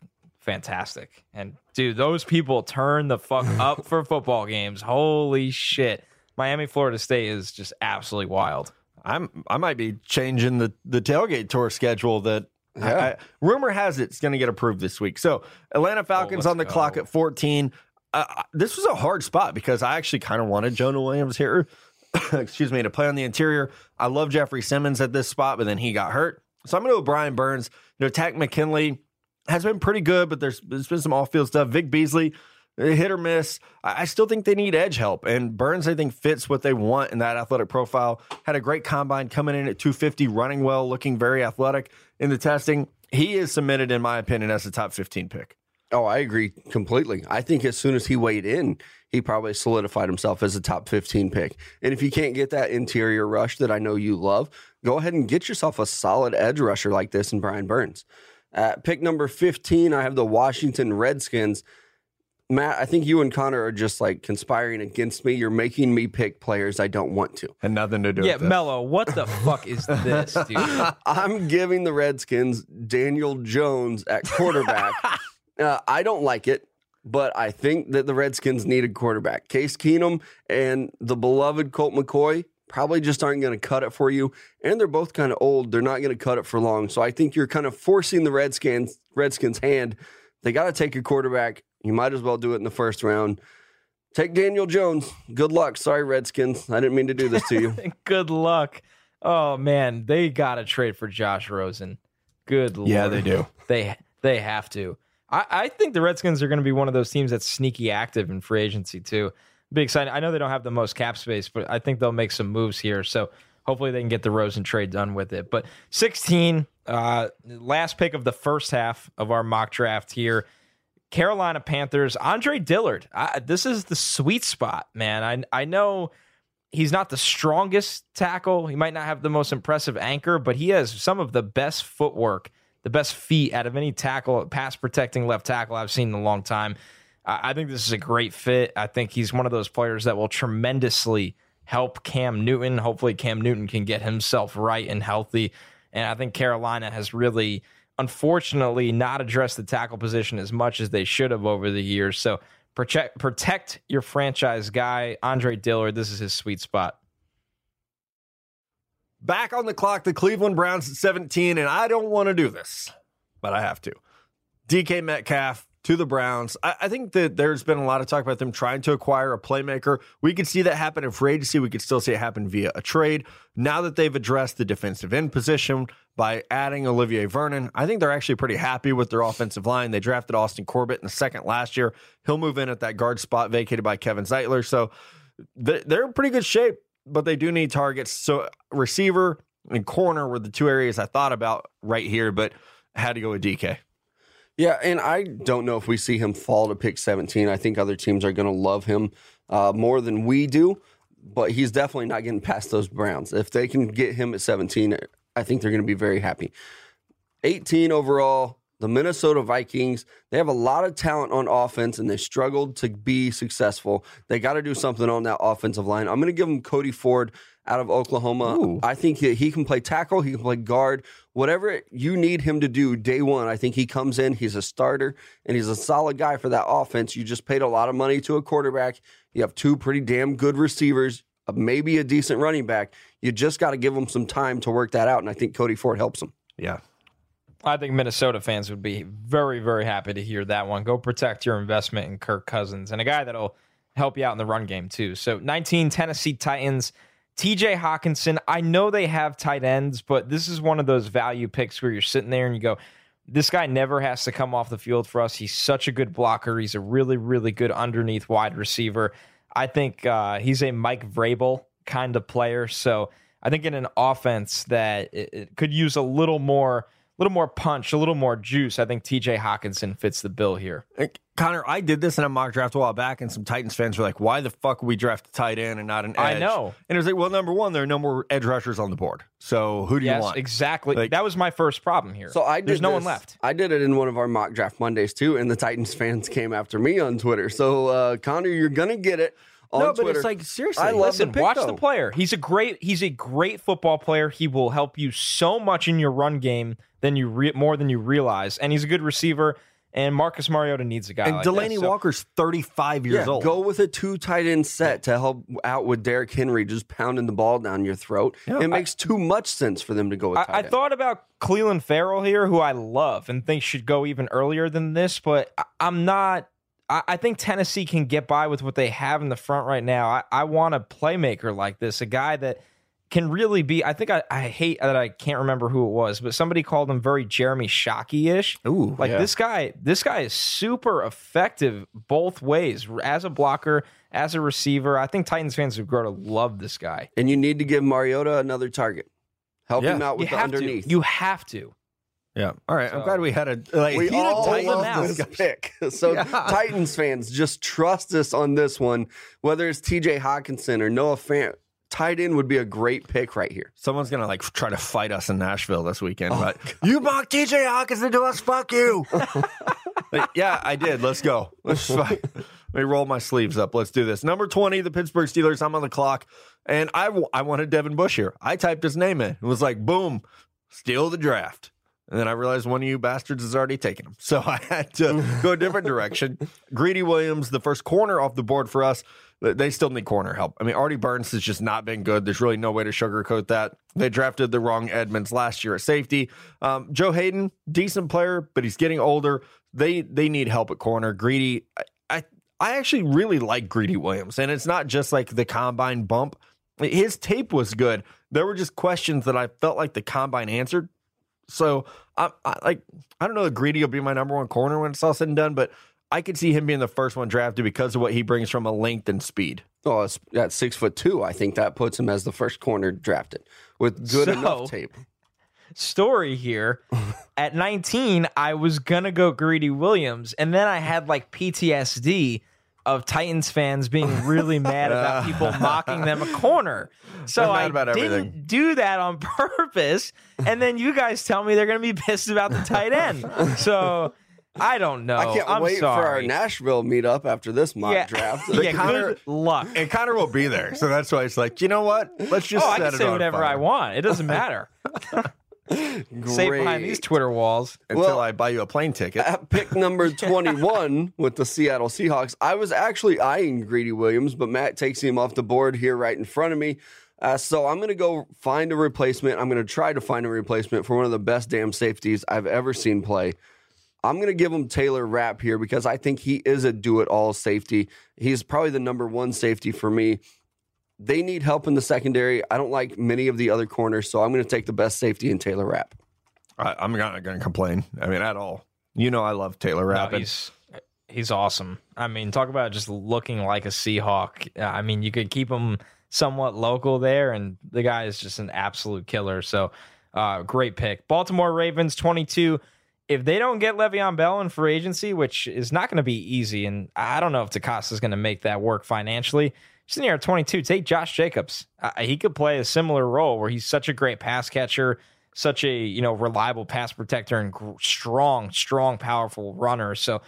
fantastic, and dude, those people turn the fuck [laughs] up for football games. Holy shit! Miami, Florida State is just absolutely wild. I'm I might be changing the the tailgate tour schedule that Yeah. I- rumor has it it's going to get approved this week. So Atlanta Falcons let's on the go. clock at 14. Uh, this was a hard spot because I actually kind of wanted Jonah Williams here. [coughs] Excuse me to play on the interior. I love Jeffrey Simmons at this spot, but then he got hurt. So I'm going to go with Brian Burns. You know, Takk McKinley has been pretty good, but there's there's been some off field stuff. Vic Beasley, uh, hit or miss. I still think they need edge help, and Burns I think fits what they want in that athletic profile. Had a great combine coming in at 250, running well, looking very athletic in the testing. He is submitted, in my opinion, as a top 15 pick. Oh, I agree completely. I think as soon as he weighed in, he probably solidified himself as a top 15 pick. And if you can't get that interior rush that I know you love, go ahead and get yourself a solid edge rusher like this in Brian Burns. At pick number 15, I have the Washington Redskins. Matt, I think you and Connor are just like conspiring against me. You're making me pick players I don't want to. And nothing to do Yeah, with this. Mello, what the fuck is this, [laughs] dude? I'm giving the Redskins Daniel Jones at quarterback. [laughs] uh, I don't like it, but I think that the Redskins need a quarterback. Case Keenum and the beloved Colt McCoy probably just aren't going to cut it for you. And they're both kind of old. They're not going to cut it for long. So I think you're kind of forcing the Redskins Redskins hand. They got to take a quarterback. You might as well do it in the first round. Take Daniel Jones. Good luck. Sorry, Redskins. I didn't mean to do this to you. [laughs] Good luck. Oh man, they got to trade for Josh Rosen. Good lord. Yeah, they do. They they have to. I, I think the Redskins are going to be one of those teams that's sneaky active in free agency too. Big excited. I know they don't have the most cap space, but I think they'll make some moves here. So hopefully they can get the Rosen trade done with it. But 16, uh, last pick of the first half of our mock draft here. Carolina Panthers, Andre Dillard. I, this is the sweet spot, man. I I know he's not the strongest tackle. He might not have the most impressive anchor, but he has some of the best footwork, the best feet out of any tackle, pass protecting left tackle I've seen in a long time. I, I think this is a great fit. I think he's one of those players that will tremendously help Cam Newton. Hopefully, Cam Newton can get himself right and healthy. And I think Carolina has really, unfortunately, not addressed the tackle position as much as they should have over the years. So protect protect your franchise guy, Andre Dillard. This is his sweet spot. Back on the clock, the Cleveland Browns at 17, and I don't want to do this, but I have to. DK Metcalf to the Browns. I, I, think that there's been a lot of talk about them trying to acquire a playmaker. We could see that happen in free agency. We could still see it happen via a trade. Now that they've addressed the defensive end position by adding Olivier Vernon, I think they're actually pretty happy with their offensive line. They drafted Austin Corbett in the second last year. He'll move in at that guard spot vacated by Kevin Zeitler. So they're in pretty good shape but they do need targets. So receiver and corner were the two areas I thought about right here, but had to go with DK. Yeah, and I don't know if we see him fall to pick 17. I think other teams are going to love him uh, more than we do, but he's definitely not getting past those Browns. If they can get him at 17, I think they're going to be very happy. 18 overall, the Minnesota Vikings, they have a lot of talent on offense and they struggled to be successful. They got to do something on that offensive line. I'm going to give them Cody Ford out of Oklahoma. Ooh. I think he, he can play tackle, he can play guard, whatever you need him to do day one. I think he comes in, he's a starter, and he's a solid guy for that offense. You just paid a lot of money to a quarterback. You have two pretty damn good receivers, uh, maybe a decent running back. You just got to give him some time to work that out. And I think Cody Ford helps him. Yeah, I think Minnesota fans would be very, very happy to hear that one. Go protect your investment in Kirk Cousins and a guy that'll help you out in the run game, too. So, 19 Tennessee Titans, TJ Hockenson, I know they have tight ends, but this is one of those value picks where you're sitting there and you go, this guy never has to come off the field for us. He's such a good blocker. He's a really, really good underneath wide receiver. I think uh, he's a Mike Vrabel kind of player. So, I think in an offense that it, it could use a little more little more punch, a little more juice. I think TJ Hockenson fits the bill here. Connor, I did this in a mock draft a while back, and some Titans fans were like, "Why the fuck we draft a tight end and not an edge?" I know, and it was like, "Well, number one, there are no more edge rushers on the board, so who do yes, you want?" Exactly. Like, that was my first problem here. So I there's no one left. I did it in one of our mock draft Mondays too, and the Titans fans came after me on Twitter. So uh, Connor, you're gonna get it on no, Twitter. but it's like seriously. I love Listen, the pick, watch though. the player. He's a great. He's a great football player. He will help you so much in your run game than you re- more than you realize, and he's a good receiver. And Marcus Mariota needs a guy. And like Delanie this, so- Walker's 35 years Yeah, old. go with a two tight end set to help out with Derrick Henry just pounding the ball down your throat. Yeah, it I- makes too much sense for them to go with tight I, I end. thought about Clelin Ferrell here, who I love and think should go even earlier than this, but I, I'm not. I, I think Tennessee can get by with what they have in the front right now. I, I want a playmaker like this, a guy that can really be. I think I, I hate that I can't remember who it was, but somebody called him very Jeremy Shockey ish. Ooh, Like yeah. this guy, this guy is super effective both ways as a blocker, as a receiver. I think Titans fans would grow to love this guy. and you need to give Mariota another target. Help Yeah. him out with you the underneath. to. You have to. Yeah. All right. I'm glad we had a like we heated all Titans love this pick. [laughs] So Yeah. Titans fans, just trust us on this one. Whether it's TJ Hockenson or Noah Fant, tight end would be a great pick right here. Someone's gonna like try to fight us in Nashville this weekend. Oh, but you mocked TJ Hockenson to us. Fuck you. [laughs] Like, yeah, I did. Let's go. Let's [laughs] fight. Let me roll my sleeves up. Let's do this. Number 20, the Pittsburgh Steelers. I'm on the clock. And I, w- I wanted Devin Bush here. I typed his name in. It was like, boom, steal the draft. And then I realized one of you bastards has already taken him. So [laughs] I had to go a different direction. Greedy Williams, the first corner off the board for us. They still need corner help. I mean, Artie Burns has just not been good. There's really no way to sugarcoat that. They drafted the wrong Edmunds last year at safety. Um, Joe Haden, decent player, but he's getting older. They they need help at corner. Greedy, I, I I actually really like Greedy Williams, and it's not just like the combine bump. His tape was good. There were just questions that I felt like the combine answered. So I, I like I don't know. Greedy will be my number one corner when it's all said and done, but I could see him being the first one drafted because of what he brings from a length and speed. Oh, it's at six foot two. I think that puts him as the first corner drafted with good So- enough tape. story here. [laughs] At 19, I was gonna go Greedy Williams, and then I had like PTSD of Titans fans being really [laughs] mad about people [laughs] mocking them a corner. So I about didn't everything. do that on purpose, and then you guys tell me they're gonna be pissed about the tight end. So I don't know. I can't I'm wait for our sorry. Nashville meetup after this mock yeah, draft. [laughs] yeah, Connor- good luck. And Connor will be there, so that's why it's like, you know what? Let's just Oh, I can it say on whatever fire I want. It doesn't matter. [laughs] Safe behind these Twitter walls. until Well- I buy you a plane ticket. At pick number [laughs] 21 with the Seattle Seahawks, I was actually eyeing Greedy Williams, but Matt takes him off the board here right in front of me. Uh, so I'm going to go find a replacement. I'm going to try to find a replacement for one of the best damn safeties I've ever seen play. I'm going to give him Taylor Rapp here because I think he is a do it all safety. He's probably the number one safety for me. They need help in the secondary. I don't like many of the other corners, so I'm going to take the best safety in Taylor Rapp. I, I'm not going to complain. I mean, at all. You know, I love Taylor Rapp. and- he's he's awesome. I mean, talk about just looking like a Seahawk. I mean, you could keep him somewhat local there, and the guy is just an absolute killer. So, uh, great pick. Baltimore Ravens twenty two. If they don't get Le'Veon Bell in free agency, which is not going to be easy, and I don't know if DeCosta is going to make that work financially. Sitting here at 22, take Josh Jacobs. Uh, he could play a similar role where he's such a great pass catcher, such a you know reliable pass protector, and gr- strong, strong, powerful runner. So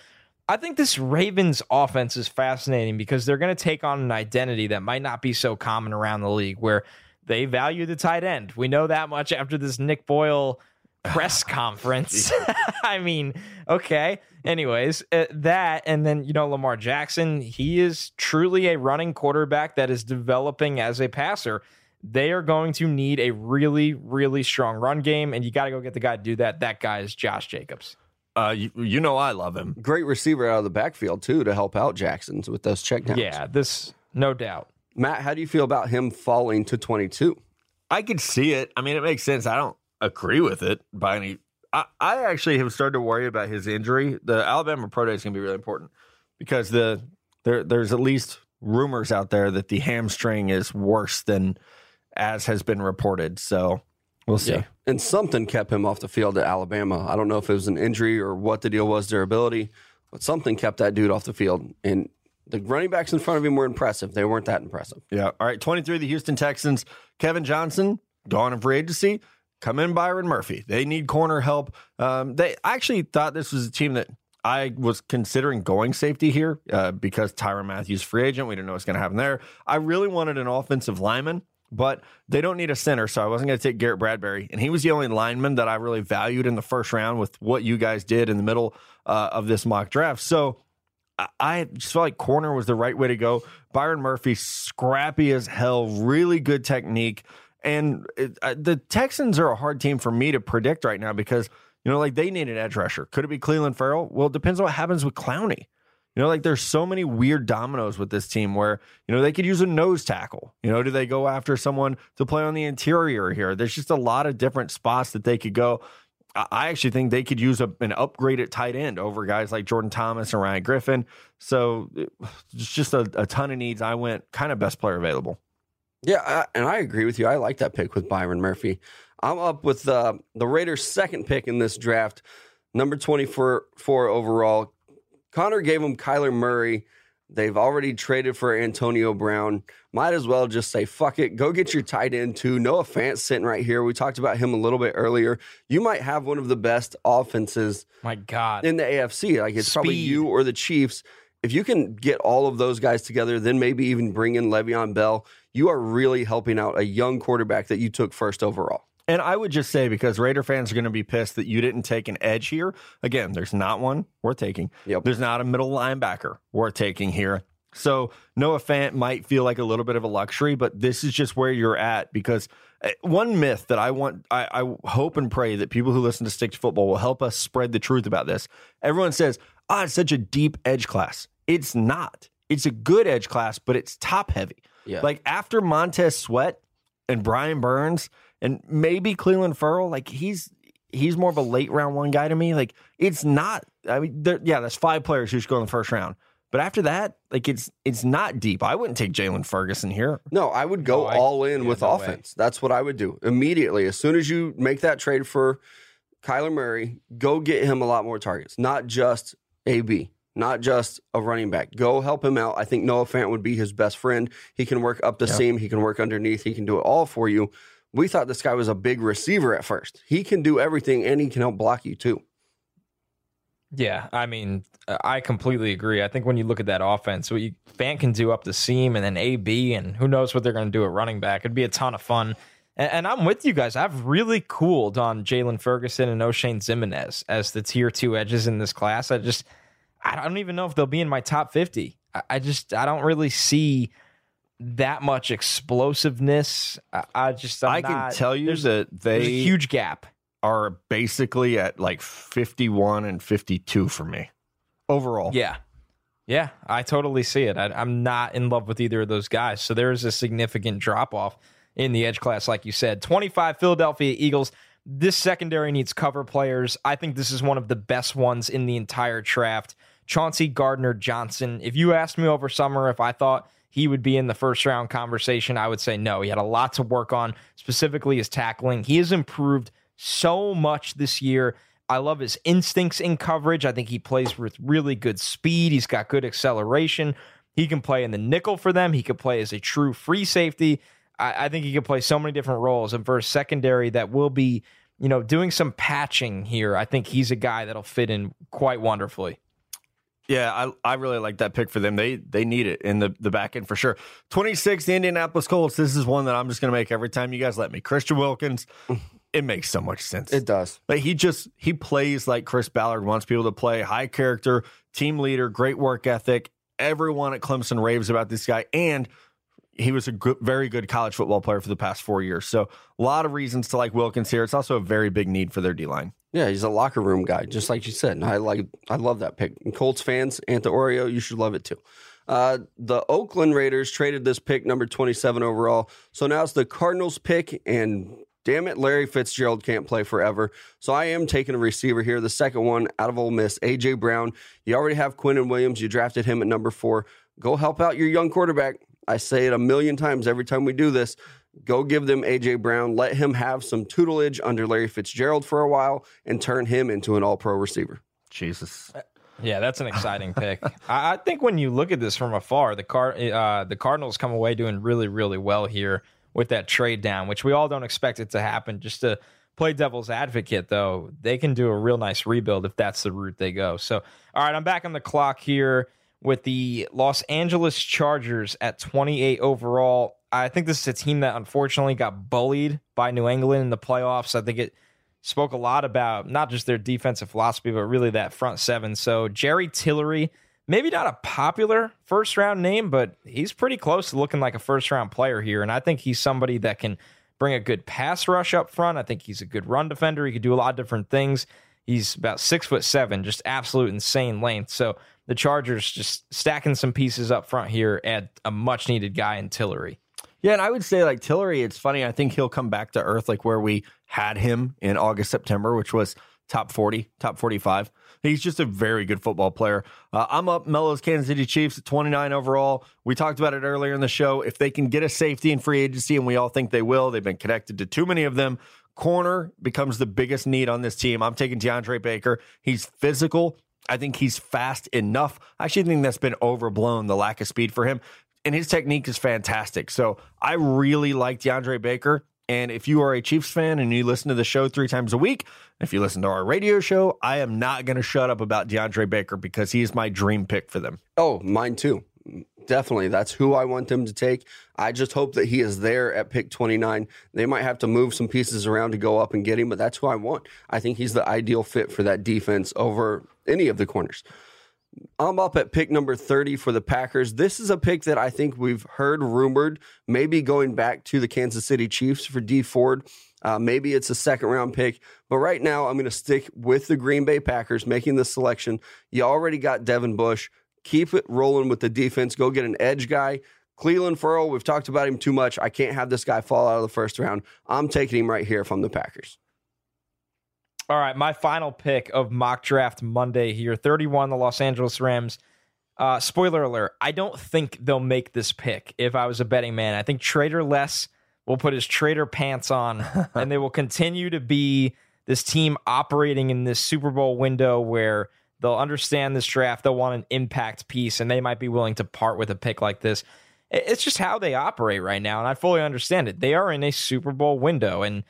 I think this Ravens offense is fascinating because they're going to take on an identity that might not be so common around the league, where they value the tight end. We know that much after this Nick Boyle press [laughs] conference. [laughs] I mean, okay. Anyways, uh, that and then you know Lamar Jackson, he is truly a running quarterback that is developing as a passer. They are going to need a really, really strong run game, and you got to go get the guy to do that. That guy is Josh Jacobs. uh, you, you know, I love him. Great receiver out of the backfield, too, to help out Jackson's with those checkdowns. Yeah, this no doubt. Matt, how do you feel about him falling to 22? I could see it. I mean, it makes sense. I don't agree with it by any. I, I actually have started to worry about his injury. The Alabama Pro Day is going to be really important because the there there's at least rumors out there that the hamstring is worse than as has been reported. So we'll see. And something kept him off the field at Alabama. I don't know if it was an injury or what the deal was, durability, but something kept that dude off the field. And the running backs in front of him were impressive. They weren't that impressive. Yeah. All right. 23, the Houston Texans. Kevin Johnson, gone in free agency. Come in Byron Murphy. They need corner help. Um, they I actually thought this was a team that I was considering going safety here uh, because Tyrann Mathieu free agent. We didn't know what's going to happen there. I really wanted an offensive lineman, but they don't need a center, so I wasn't going to take Garrett Bradbury. And he was the only lineman that I really valued in the first round with what you guys did in the middle uh, of this mock draft. So I- I just felt like corner was the right way to go. Byron Murphy, scrappy as hell, really good technique. And it, uh, the Texans are a hard team for me to predict right now because, you know, like they need an edge rusher. Could it be Clelin Ferrell? Well, it depends on what happens with Clowney. You know, like there's so many weird dominoes with this team where, you know, they could use a nose tackle. You know, do they go after someone to play on the interior here? There's just a lot of different spots that they could go. I actually think they could use a, an upgraded tight end over guys like Jordan Thomas and Ryan Griffin. So it's just a, a ton of needs. I went kind of best player available. Yeah, I, and I agree with you. I like that pick with Byron Murphy. I'm up with uh, the Raiders' second pick in this draft, number 24 four overall. Connor gave him Kyler Murray. They've already traded for Antonio Brown. Might as well just say, fuck it. Go get your tight end too. Noah Fant sitting right here. We talked about him a little bit earlier. You might have one of the best offenses My God. in the AFC. Like it's probably you or the Chiefs. If you can get all of those guys together, then maybe even bring in Le'Veon Bell, you are really helping out a young quarterback that you took first overall. And I would just say because Raider fans are going to be pissed that you didn't take an edge here. Again, there's not one worth taking. Yep. There's not a middle linebacker worth taking here. So Noah Fant might feel like a little bit of a luxury, but this is just where you're at because uh, one myth that I want, I, I hope and pray that people who listen to Stick to Football will help us spread the truth about this. Everyone says, ah, it's such a deep edge class. It's not. It's a good edge class, but it's top heavy. Yeah. Like after Montez Sweat and Brian Burns and maybe Clelin Ferrell, like he's he's more of a late round one guy to me. Like it's not. I mean, there, yeah, there's five players who should go in the first round. But after that, like it's it's not deep. I wouldn't take Jaylon Ferguson here. No, I would go No, I- all in yeah, with no way. offense. That's what I would do immediately. As soon as you make that trade for Kyler Murray, go get him a lot more targets, not just AB, not just a running back. Go help him out. I think Noah Fant would be his best friend. He can work up the Yeah. seam, he can work underneath, he can do it all for you. We thought this guy was a big receiver at first. He can do everything and he can help block you too. Yeah, I mean, uh, I completely agree. I think when you look at that offense, what you Fant can do up the seam and then AB, and who knows what they're going to do at running back. It'd be a ton of fun. And, and I'm with you guys. I've really cooled on Jaylon Ferguson and Oshane Ximines as the tier two edges in this class. I just, I don't even know if they'll be in my top 50. I, I just, I don't really see that much explosiveness. I, I just, I'm i can not- tell you that there's a they huge gap. are basically at like 51 and 52 for me overall. Yeah. Yeah, I totally see it. I, I'm not in love with either of those guys. So there is a significant drop off in the edge class, like you said. 25 Philadelphia Eagles. This secondary needs cover players. I think this is one of the best ones in the entire draft. Chauncey Gardner Johnson. If you asked me over summer if I thought he would be in the first round conversation, I would say no. He had a lot to work on, specifically his tackling. He has improved so much this year. I love his instincts in coverage. I think he plays with really good speed. He's got good acceleration. He can play in the nickel for them. He could play as a true free safety. I, I think he could play so many different roles. And for a secondary that will be, you know, doing some patching here, I think he's a guy that'll fit in quite wonderfully. Yeah, I, I really like that pick for them. They they need it in the, the back end for sure. 26, the Indianapolis Colts. This is one that I'm just going to make every time you guys let me. Christian Wilkins. [laughs] It makes so much sense. It does. Like he just he plays like Chris Ballard wants people to play. High character, team leader, great work ethic. Everyone at Clemson raves about this guy, and he was a good, very good college football player for the past four years. So a lot of reasons to like Wilkins here. It's also a very big need for their D line. Yeah, he's a locker room guy, just like you said. And I like, I love that pick. And Colts fans, Anta Oreo, you should love it too. Uh, the Oakland Raiders traded this pick, number twenty-seven overall. So now it's the Cardinals pick, and damn it, Larry Fitzgerald can't play forever. So I am taking a receiver here, the second one out of Ole Miss, AJ Brown. You already have Quinnen Williams. You drafted him at number four. Go help out your young quarterback. I say it a million times every time we do this. Go give them AJ Brown. Let him have some tutelage under Larry Fitzgerald for a while and turn him into an all pro receiver. Jesus. Yeah, that's an exciting pick. I, I think when you look at this from afar, the car uh, the Cardinals come away doing really, really well here with that trade down, which we all don't expect it to happen. Just to play devil's advocate, though, they can do a real nice rebuild if that's the route they go. So, all right, I'm back on the clock here with the Los Angeles Chargers at 28 overall. I think this is a team that unfortunately got bullied by New England in the playoffs. I think it spoke a lot about not just their defensive philosophy, but really that front seven. So Jerry Tillery, maybe not a popular first round name, but he's pretty close to looking like a first round player here. And I think he's somebody that can bring a good pass rush up front. I think he's a good run defender. He could do a lot of different things. He's about six foot seven, just absolute insane length. So the Chargers just stacking some pieces up front here at a much needed guy in Tillery. Yeah, and I would say like Tillery, it's funny. I think he'll come back to earth like where we had him in August, September, which was top 40, top 45. He's just a very good football player. Uh, I'm up Mello's Kansas City Chiefs at 29 overall. We talked about it earlier in the show. If they can get a safety in free agency, and we all think they will, they've been connected to too many of them. Corner becomes the biggest need on this team. I'm taking DeAndre Baker. He's physical. I think he's fast enough. I actually think that's been overblown, the lack of speed for him. And his technique is fantastic. So I really like DeAndre Baker. And if you are a Chiefs fan and you listen to the show three times a week, if you listen to our radio show, I am not going to shut up about DeAndre Baker because he is my dream pick for them. Oh, mine too. Definitely. That's who I want them to take. I just hope that he is there at pick 29. They might have to move some pieces around to go up and get him, but that's who I want. I think he's the ideal fit for that defense over any of the corners. I'm up at pick number 30 for the Packers. This is a pick that I think we've heard rumored, maybe going back to the Kansas City Chiefs for Dee Ford. Uh, maybe it's a second round pick, but right now I'm going to stick with the Green Bay Packers making the selection. You already got Devin Bush. Keep it rolling with the defense. Go get an edge guy. Clelin Ferrell, we've talked about him too much. I can't have this guy fall out of the first round. I'm taking him right here from the Packers. All right, my final pick of mock draft Monday here 31, the Los Angeles Rams. Uh, spoiler alert, I don't think they'll make this pick if I was a betting man. I think Trader Les will put his trader pants on [laughs] and they will continue to be this team operating in this Super Bowl window where they'll understand this draft, they'll want an impact piece, and they might be willing to part with a pick like this. It's just how they operate right now, and I fully understand it. They are in a Super Bowl window, and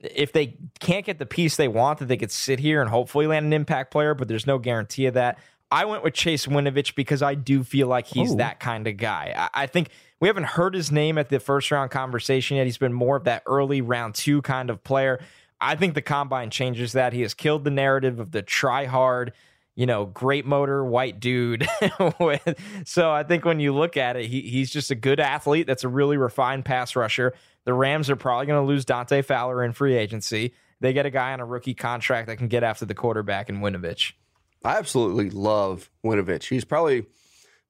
if they can't get the piece they want, that they could sit here and hopefully land an impact player, but there's no guarantee of that. I went with Chase Winovich because I do feel like he's Ooh. that kind of guy. I, I think we haven't heard his name at the first round conversation yet. He's been more of that early round two kind of player. I think the combine changes that. He has killed the narrative of the try hard, you know, great motor white dude. [laughs] so I think when you look at it, he, he's just a good athlete that's a really refined pass rusher. The Rams are probably going to lose Dante Fowler in free agency. They get a guy on a rookie contract that can get after the quarterback in Winovich. I absolutely love Winovich. He's probably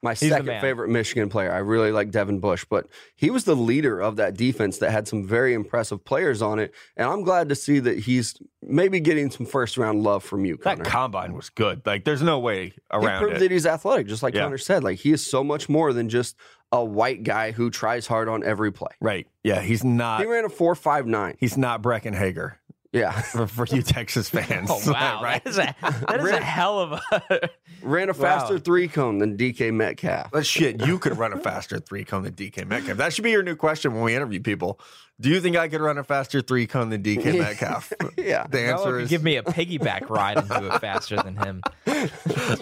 my the second favorite Michigan player. I really like Devin Bush, but he was the leader of that defense that had some very impressive players on it. And I'm glad to see that he's maybe getting some first round love from you, That combine was good. Like, there's no way around he proved it. that he's athletic, just like Yeah. Connor said. Like he is so much more than just a white guy who tries hard on every play. Right. Yeah. He's not. He ran a four five nine. He's not Breckyn Hager Yeah. [laughs] for, for you Texas [laughs] fans. Oh wow, [laughs] right. that is a that is a hell of a. ran a faster three cone than DK Metcalf. That shit, you could run a faster three cone than DK Metcalf. That should be your new question when we interview people. Do you think I could run a faster three cone than DK Metcalf? [laughs] Yeah. The answer is give me a [laughs] piggyback ride and do it faster than him. [laughs]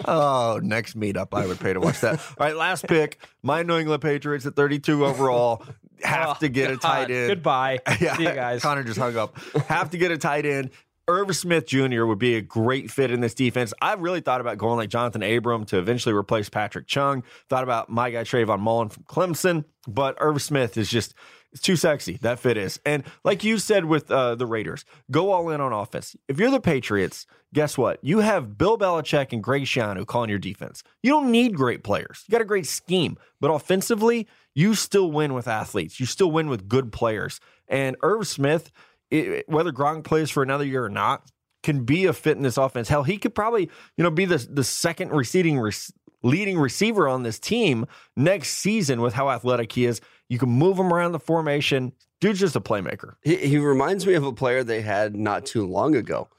oh, next meetup I would pay to watch that. All right, last pick. My New England Patriots at 32 overall have Oh, to get a tight end. Goodbye. Yeah, See you guys. Connor just hung up. Have to get a tight end. Irv Smith Jr. would be a great fit in this defense. I've really thought about going like Jonathan Abram to eventually replace Patrick Chung. Thought about my guy Trayvon Mullen from Clemson, but Irv Smith is just it's too sexy. That fit is. And like you said with uh, the Raiders, go all in on offense. If you're the Patriots, guess what? You have Bill Belichick and Greg Schiano calling your defense. You don't need great players. You got a great scheme, but offensively, you still win with athletes. You still win with good players. And Irv Smith, it, whether Gronk plays for another year or not, can be a fit in this offense. Hell, he could probably, you know, be the the second receiving rec- leading receiver on this team next season with how athletic he is. You can move him around the formation. Dude's just a playmaker. He, he reminds me of a player they had not too long ago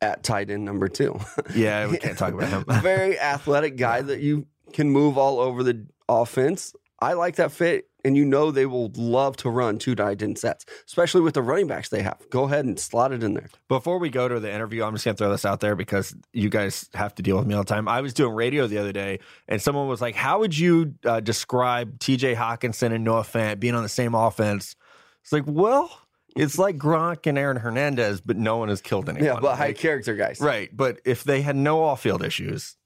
at tight end number two. [laughs] Yeah, we can't talk about him. [laughs] Very athletic guy that you can move all over the offense. I like that fit, and you know they will love to run two tight end sets, especially with the running backs they have. Go ahead and slot it in there. Before we go to the interview, I'm just going to throw this out there because you guys have to deal with me all the time. I was doing radio the other day, and someone was like, How would you uh, describe TJ Hockenson and Noah Fant being on the same offense? It's like, well, it's like Gronk and Aaron Hernandez, but no one has killed anyone. Yeah, but high Like, character guys. Right. But if they had no off field issues,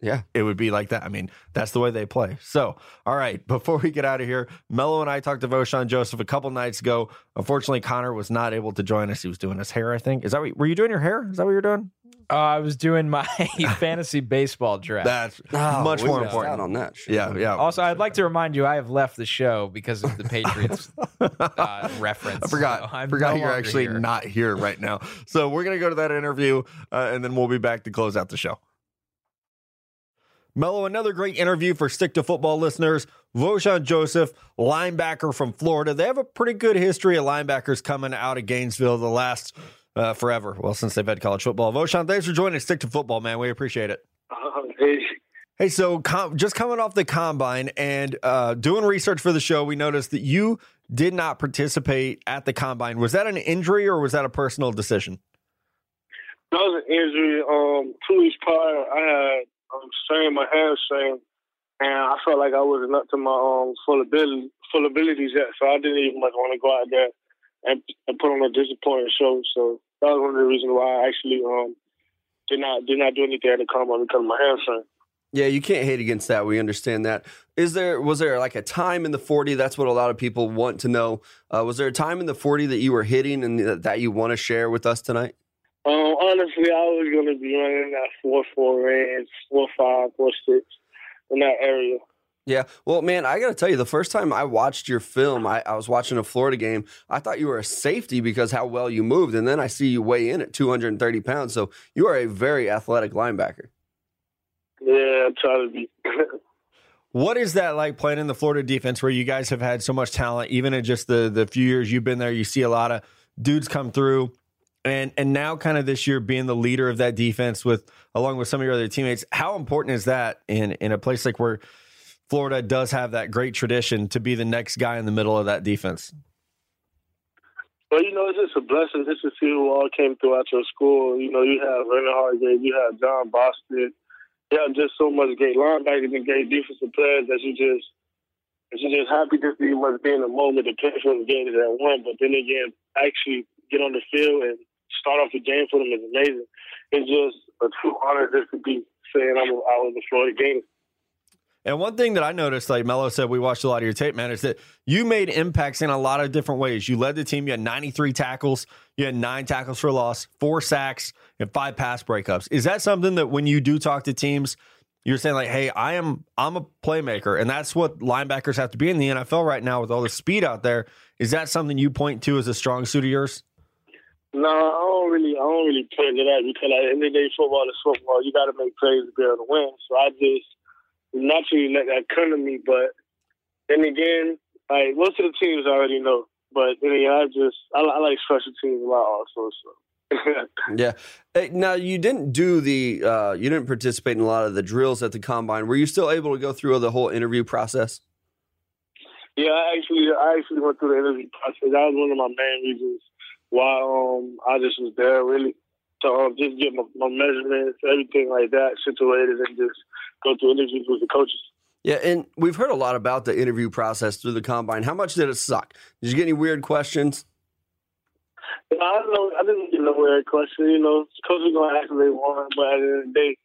Yeah. it would be like that. I mean, that's the way they play. So, all right, [laughs] before we get out of here, Mello and I talked to Vosean Joseph a couple nights ago. Unfortunately, Connor was not able to join us. He was doing his hair, I think. Is that what, were you doing your hair? Is that what you're doing? Uh, I was doing my [laughs] fantasy baseball draft. That's Oh, much more important. on that. shit. Yeah, yeah. also, I'd like to remind you, I have left the show because of the Patriots [laughs] uh, reference. I forgot. So I'm forgot no you're actually here. not here right now. So we're gonna go to that interview, uh, and then we'll be back to close out the show. Mello, another great interview for Stick to Football listeners. Vosean Joseph, linebacker from Florida. They have a pretty good history of linebackers coming out of Gainesville the last uh, forever. Well, since they've had college football. Vosean, thanks for joining Stick to Football, man. We appreciate it. Uh, hey, Hey, so com- just coming off the combine and uh, doing research for the show, we noticed that you did not participate at the combine. Was that an injury or was that a personal decision? that was an injury. Um, two weeks prior, I had um, strained my hamstring, and I felt like I wasn't up to my um full ability full abilities yet, so I didn't even like want to go out there and, and put on a disappointing show. So that was one of the reasons why I actually um did not did not do anything at the combine because of my hamstring. Yeah, you can't hate against that. We understand that. Is there was there like a time in the forty? That's what a lot of people want to know. Uh, was there a time in the forty that you were hitting and that you want to share with us tonight? Um, honestly, I was gonna be running that four four range, four five, four six in that area. Yeah. Well, man, I got to tell you, the first time I watched your film, I, I was watching a Florida game. I thought you were a safety because how well you moved, and then I see you weigh in at 230 pounds. So you are a very athletic linebacker. Yeah, I try to be. [laughs] What is that like playing in the Florida defense where you guys have had so much talent, even in just the the few years you've been there? You see a lot of dudes come through, and and now kind of this year being the leader of that defense with along with some of your other teammates. How important is that in in a place like where Florida does have that great tradition to be the next guy in the middle of that defense? Well, you know, it's just a blessing just to see who all came throughout your school. You know, you have Vernon Hargrave, you have John Boston, you have just so much great linebackers and great defensive players that you just that you're just happy just to must be in the moment to play for the game that won. But then again, actually get on the field and start off the game for them is amazing. It's just a true honor just to be saying I'm I was a Florida Gator. And one thing that I noticed, like Mello said, we watched a lot of your tape, man, is that you made impacts in a lot of different ways. You led the team. You had 93 tackles. You had nine tackles for loss, four sacks, and five pass breakups. Is that something that when you do talk to teams, you're saying like, "Hey, I am I'm a playmaker," and that's what linebackers have to be in the NFL right now with all the speed out there. Is that something you point to as a strong suit of yours? No, I don't really, I don't really play to that because at the end of the day, football is football. You got to make plays to be able to win. So I just naturally let that come to me. But then again, like most of the teams already know. But then again, I just I, I like special teams a lot also. So. [laughs] Yeah. Hey, now you didn't do the uh, you didn't participate in a lot of the drills at the combine. Were you still able to go through the whole interview process? Yeah, I actually, I actually went through the interview process. That was one of my main reasons why um I just was there really to um, just get my, my measurements, everything like that situated, and just go through interviews with the coaches. Yeah, and we've heard a lot about the interview process through the combine. How much did it suck? Did you get any weird questions? You know, I don't know. I didn't get no weird question. You know, coaches gonna ask what they want, but at the end of the day,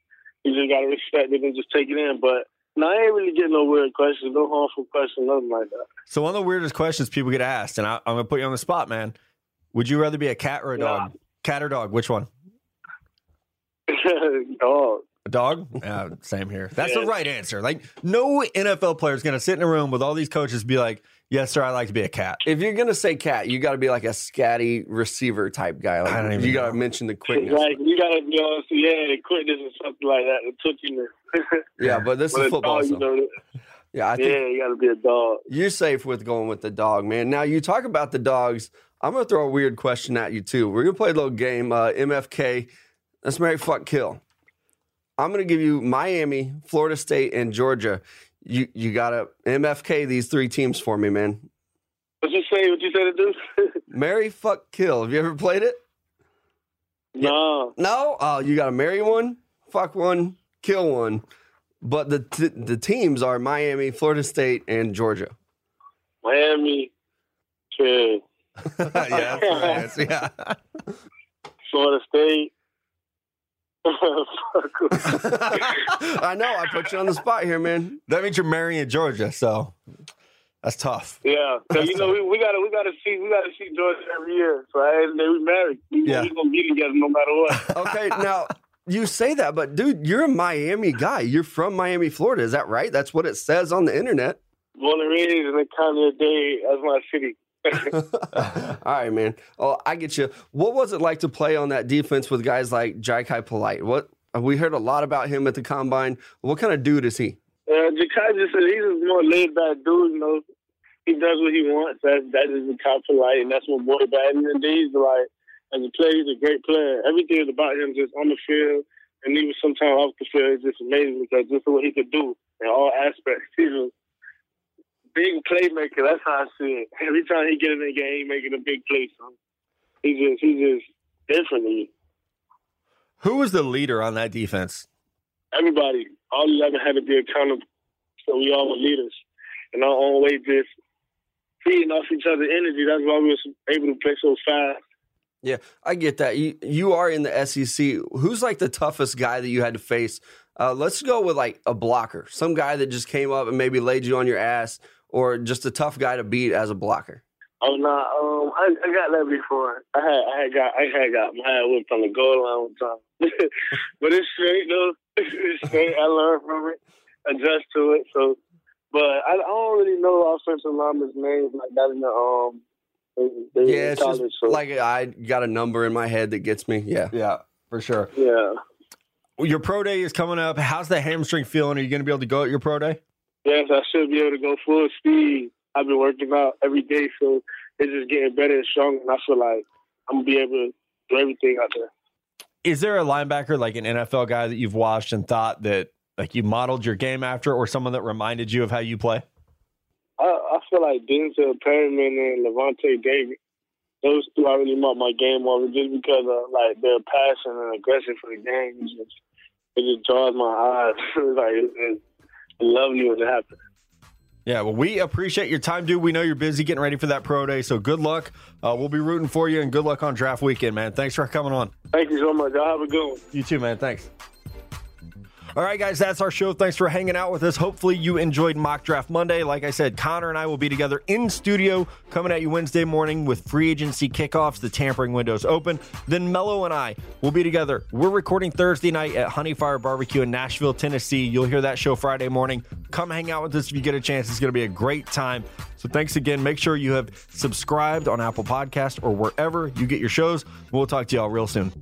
you just gotta respect it and just take it in. But no, I ain't really getting no weird questions, no harmful questions, nothing like that. So one of the weirdest questions people get asked, and I, I'm gonna put you on the spot, man. Would you rather be a cat or a dog? Cat or dog? Which one? [laughs] Dog. A dog? Yeah, same here. That's the right answer. Like, no NFL player is going to sit in a room with all these coaches and be like, yes, sir, I like to be a cat. If you're gonna say cat, you got to be like a scatty receiver type guy. Like, I don't even you got to mention the quickness. Like you gotta be able see, yeah, the quickness or something like that, the twitchiness. [laughs] Yeah, but this But is football. dog, so- you know, yeah, I think yeah, you gotta be a dog. you're safe with going with the dog, man. Now you talk about the dogs. I'm gonna throw a weird question at you too. We're gonna play a little game, uh, MFK. Let's marry, fuck, kill. I'm gonna give you Miami, Florida State, and Georgia. You you gotta MFK these three teams for me, man. What you say? What you say to do? [laughs] Marry, fuck, kill. Have you ever played it? no. No. Oh, you gotta marry one, fuck one, kill one. But the t- the teams are Miami, Florida State, and Georgia. Miami, kid, [laughs] yeah, that's the right. Yeah. [laughs] Florida State. [laughs] I know. I put you on the spot here, man. That means you're marrying Georgia, so that's tough. yeah, so you know we, we gotta we gotta see we gotta see Georgia every year. So I they we married. We, Yeah. we gonna be together no matter what. Okay, now you say that, but dude, you're a Miami guy. You're from Miami, Florida. Is that right? That's what it says on the internet. Born and raised in the county of day as my city. [laughs] All right, man. Oh, I get you. What was it like to play on that defense with guys like Jachai Polite? What we heard a lot about him at the combine. What kind of dude is he? Uh, Jachai just said he's a more laid back dude. You know, he does what he wants. That that is cop polite, and that's my boy. But and he's like, as a player, he's a great player. Everything is about him, just on the field, and even sometimes off the field, is just amazing because just what he could do in all aspects. [laughs] He's big playmaker. That's how I see it. Every time he get in the game, he making a big play. So he just he's just different. Who was the leader on that defense? Everybody, all eleven had to be accountable so we all were leaders. And our own way just feeding off each other's energy. That's why we were able to play so fast. Yeah, I get that. You you are in the SEC. Who's like the toughest guy that you had to face? Uh, let's go with like a blocker, some guy that just came up and maybe laid you on your ass, or just a tough guy to beat as a blocker. Oh no, um, I, I got that before. I had I had got I had got my head whipped on the goal line one time, [laughs] but it's straight though. [laughs] it's straight. I learned from it, adjust to it. So, but I, I don't really know offensive linemen's names like that in the um. the- the Yeah, it's just college, so, like I got a number in my head that gets me. Yeah. Yeah, for sure. yeah. Your pro day is coming up. How's the hamstring feeling? Are you going to be able to go at your pro day? Yes, I should be able to go full speed. I've been working out every day, so it's just getting better and stronger. And I feel like I'm gonna be able to do everything out there. Is there a linebacker like an NFL guy that you've watched and thought that like you modeled your game after, or someone that reminded you of how you play? I, I feel like Denzel Perryman and Lavonte David. Those two I really mark my game over just because of like their passion and aggression for the game. It just, it just draws my eyes. [laughs] like lovely when it happens. Yeah, well, we appreciate your time, dude. We know you're busy getting ready for that pro day, so good luck. Uh, we'll be rooting for you, and good luck on draft weekend, man. Thanks for coming on. Thank you so much. Y'all have a good one. You too, man. Thanks. All right, guys, that's our show. Thanks for hanging out with us. Hopefully, you enjoyed Mock Draft Monday. Like I said, Connor and I will be together in studio coming at you Wednesday morning with free agency kickoffs. The tampering window's open. Then Mello and I will be together. We're recording Thursday night at Honeyfire Barbecue in Nashville, Tennessee. You'll hear that show Friday morning. Come hang out with us if you get a chance. It's going to be a great time. So thanks again. Make sure you have subscribed on Apple Podcast or wherever you get your shows. We'll talk to y'all real soon.